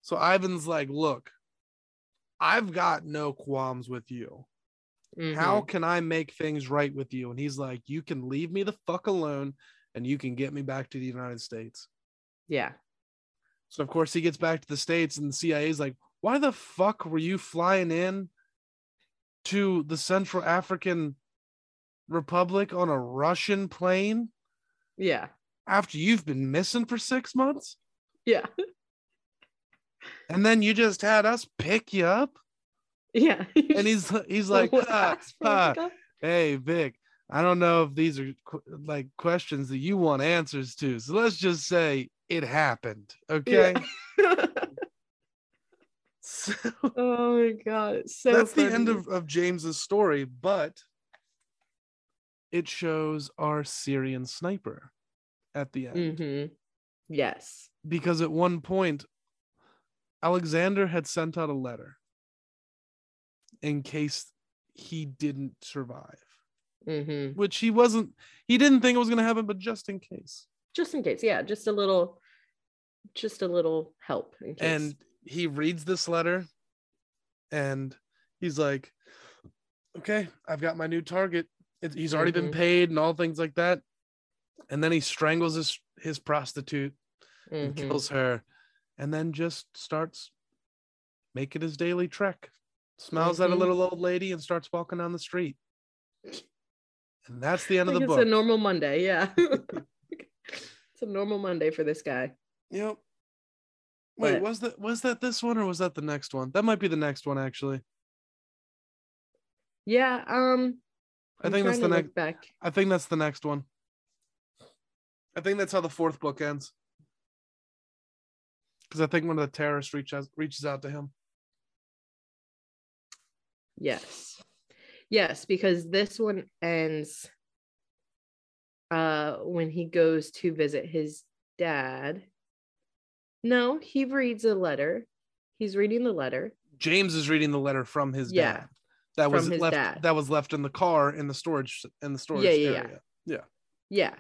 So Ivan's like, Look, I've got no qualms with you. How Mhm. can I make things right with you? And he's like, You can leave me the fuck alone, and you can get me back to the United States. Yeah. So of course he gets back to the states, and the CIA's like, "Why the fuck were you flying in to the Central African Republic on a Russian plane Yeah. after you've been missing for six months, Yeah. *laughs* and then you just had us pick you up?" Yeah. *laughs* And he's he's like, What "Ha, *laughs* passport ha, you got? "Hey Vic, I don't know if these are qu- like questions that you want answers to, so let's just say it happened, okay?" Yeah. *laughs* So- oh my god. So that's the end of, of James's story, but it shows our Syrian sniper at the end. Mhm. Yes. Because at one point, Alexander had sent out a letter in case he didn't survive, Mm-hmm. which he wasn't, he didn't think it was going to happen, but just in case. Just in case. Yeah. Just a little, just a little help. In case. And he reads this letter and he's like, okay, I've got my new target. It, he's already been Mhm. paid and all things like that. And then he strangles his, his prostitute and Mhm. kills her and then just starts making his daily trek. Smiles at a Mhm. little old lady and starts walking down the street. And that's the end of the it's book. It's a normal Monday. Yeah. *laughs* *laughs* it's a normal Monday for this guy. Yep. Wait, But- was that was that this one or was that the next one? That might be the next one actually. Yeah. Um. I think that's the next back. I think that's the next one. I think that's how the fourth book ends. Because I think one of the terrorists reaches reaches out to him. Yes. Yes, because this one ends uh when he goes to visit his dad. No, he reads a letter. He's reading the letter. James is reading the letter from his Yeah, dad. That was left. dad. That was left in the car in the storage in the storage Yeah, yeah, yeah. area. Yeah. Yeah.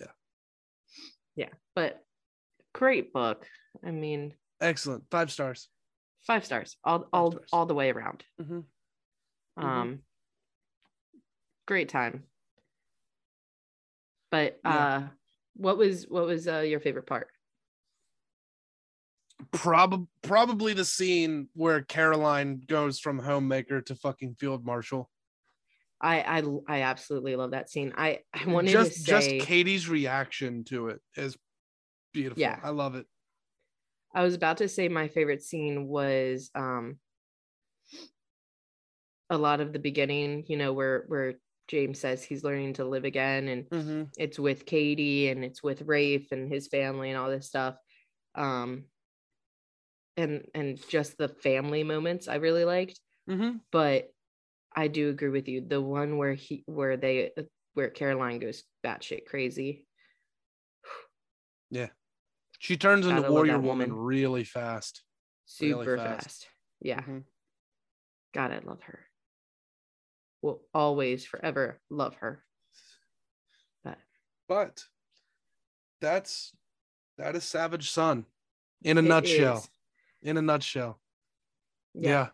Yeah. Yeah. But great book. I mean, Excellent. Five stars. five stars. All all stars. all the way around. Mhm. Mhm. Um great time. But Yeah. uh what was what was uh, your favorite part? Probably probably the scene where Caroline goes from homemaker to fucking field marshal. I I I absolutely love that scene. I I wanted just to say just Katie's reaction to it is beautiful. Yeah. I love it. I was about to say my favorite scene was um a lot of the beginning, you know, where where James says he's learning to live again and Mm-hmm. it's with Katie and it's with Raife and his family and all this stuff. Um and and just the family moments I really liked. Mm-hmm. But I do agree with you. The one where he where they where Caroline goes batshit crazy. Yeah. She turns into Gotta warrior woman. woman. really fast. Really Super fast. fast. Yeah. Mhm. God, I love her. Will always, forever love her. But But that's that is Savage Son in a it nutshell. is. In a nutshell. Yeah.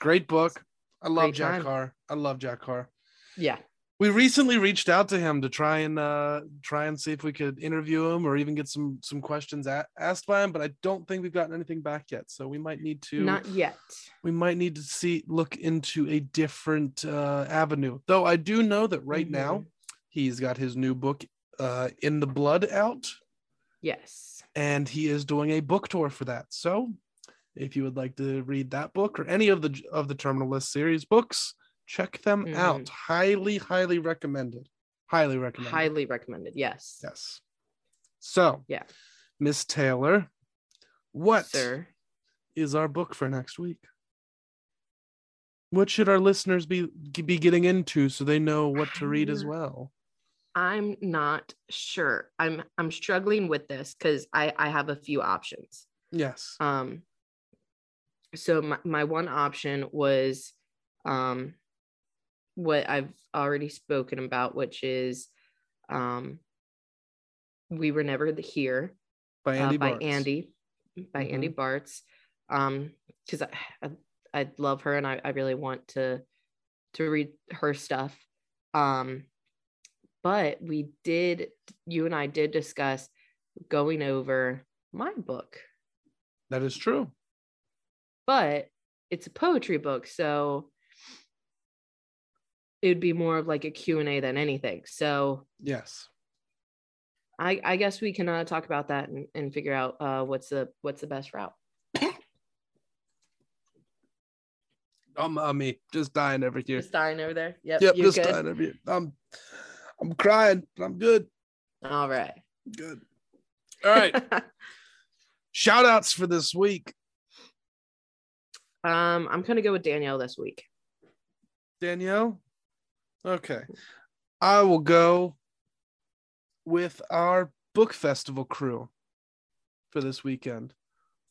Great book. I love Great Jack time. Carr. I love Jack Carr. Yeah. We recently reached out to him to try and uh try and see if we could interview him or even get some some questions a- asked by him, but I don't think we've gotten anything back yet. So we might need to Not yet. we might need to see look into a different uh avenue. Though I do know that right now Mhm. he's got his new book uh in the blood out Yes. And he is doing a book tour for that. So, if you would like to read that book or any of the of the Terminal List series books, check them Mhm. out. Highly, highly recommended. Highly recommended. Highly recommended. Yes. Yes. So, Yeah. Miss Taylor, what is Sir. our book for next week? What should our listeners be be getting into so they know what to read as well? I'm not sure. I'm I'm struggling with this because I I have a few options. Yes. Um. So my my one option was, um, what I've already spoken about, which is, um, we were never the here By uh, Andy by Bartz. Andy, by Andy Bartz. Um, because I, I I love her and I, I really want to to read her stuff. Um, but we did you and I did discuss going over my book, That is true. but it's a poetry book, so it would be more of like a Q&A than anything. So Yes. I, I guess we can uh, talk about that and, and figure out uh, what's the what's the best route. Oh, mommy, just dying over here. Just dying over there. Yep. Yep, just good? dying over here. I'm, I'm crying, but I'm good. All right. Good. All right. *laughs* Shout outs for this week. um, I'm gonna go with Danielle this week. Danielle. Okay. I will go with our book festival crew for this weekend.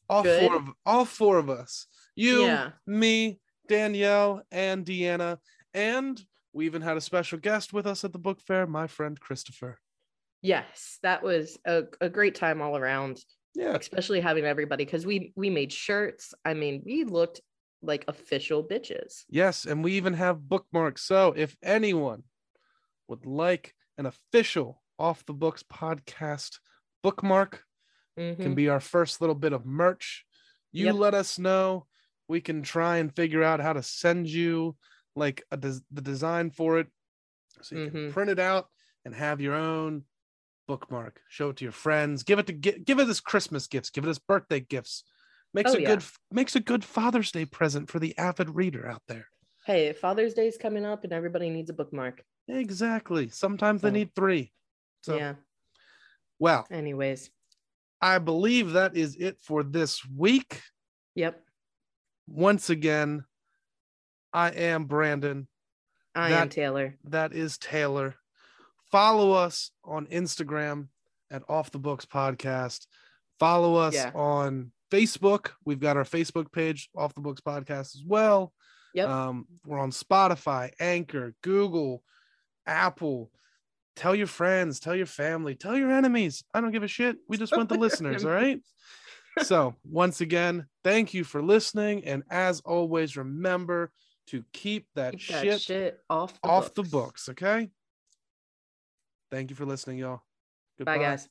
All Good. four of all four of us. You, Yeah. me, Danielle, and Deanna. And we even had a special guest with us at the book fair, my friend Christopher. Yes, that was a, a great time all around, Yeah. especially having everybody because we we made shirts. I mean, we looked like official bitches. Yes, and we even have bookmarks. So if anyone would like an official off the books podcast bookmark, can Mhm. be our first little bit of merch. You Yep. let us know. We can try and figure out how to send you like a des- the design for it, so you can Mhm. print it out and have your own bookmark. Show it to your friends. Give it to gi- give it as Christmas gifts. Give it as birthday gifts. Makes Oh, a yeah. good makes a good Father's Day present for the avid reader out there. Hey, Father's Day's coming up and everybody needs a bookmark. Exactly. Sometimes they need three. So yeah. well, Anyways. I believe that is it for this week. Yep. once again, I am Brandon. I am Taylor. That is Taylor. Follow us on Instagram at Off the Books Podcast. Follow us Yeah. on Facebook. We've got our Facebook page, Off the Books Podcast, as well. Yep. Um, we're on Spotify, Anchor, Google, Apple. Tell your friends, tell your family, tell your enemies. I don't give a shit. We just want the *laughs* listeners, all right? so, once again, thank you for listening. And as always, remember to keep that, Keep that shit, shit off the off the books. books, okay? Thank you for listening, y'all. Bye, guys.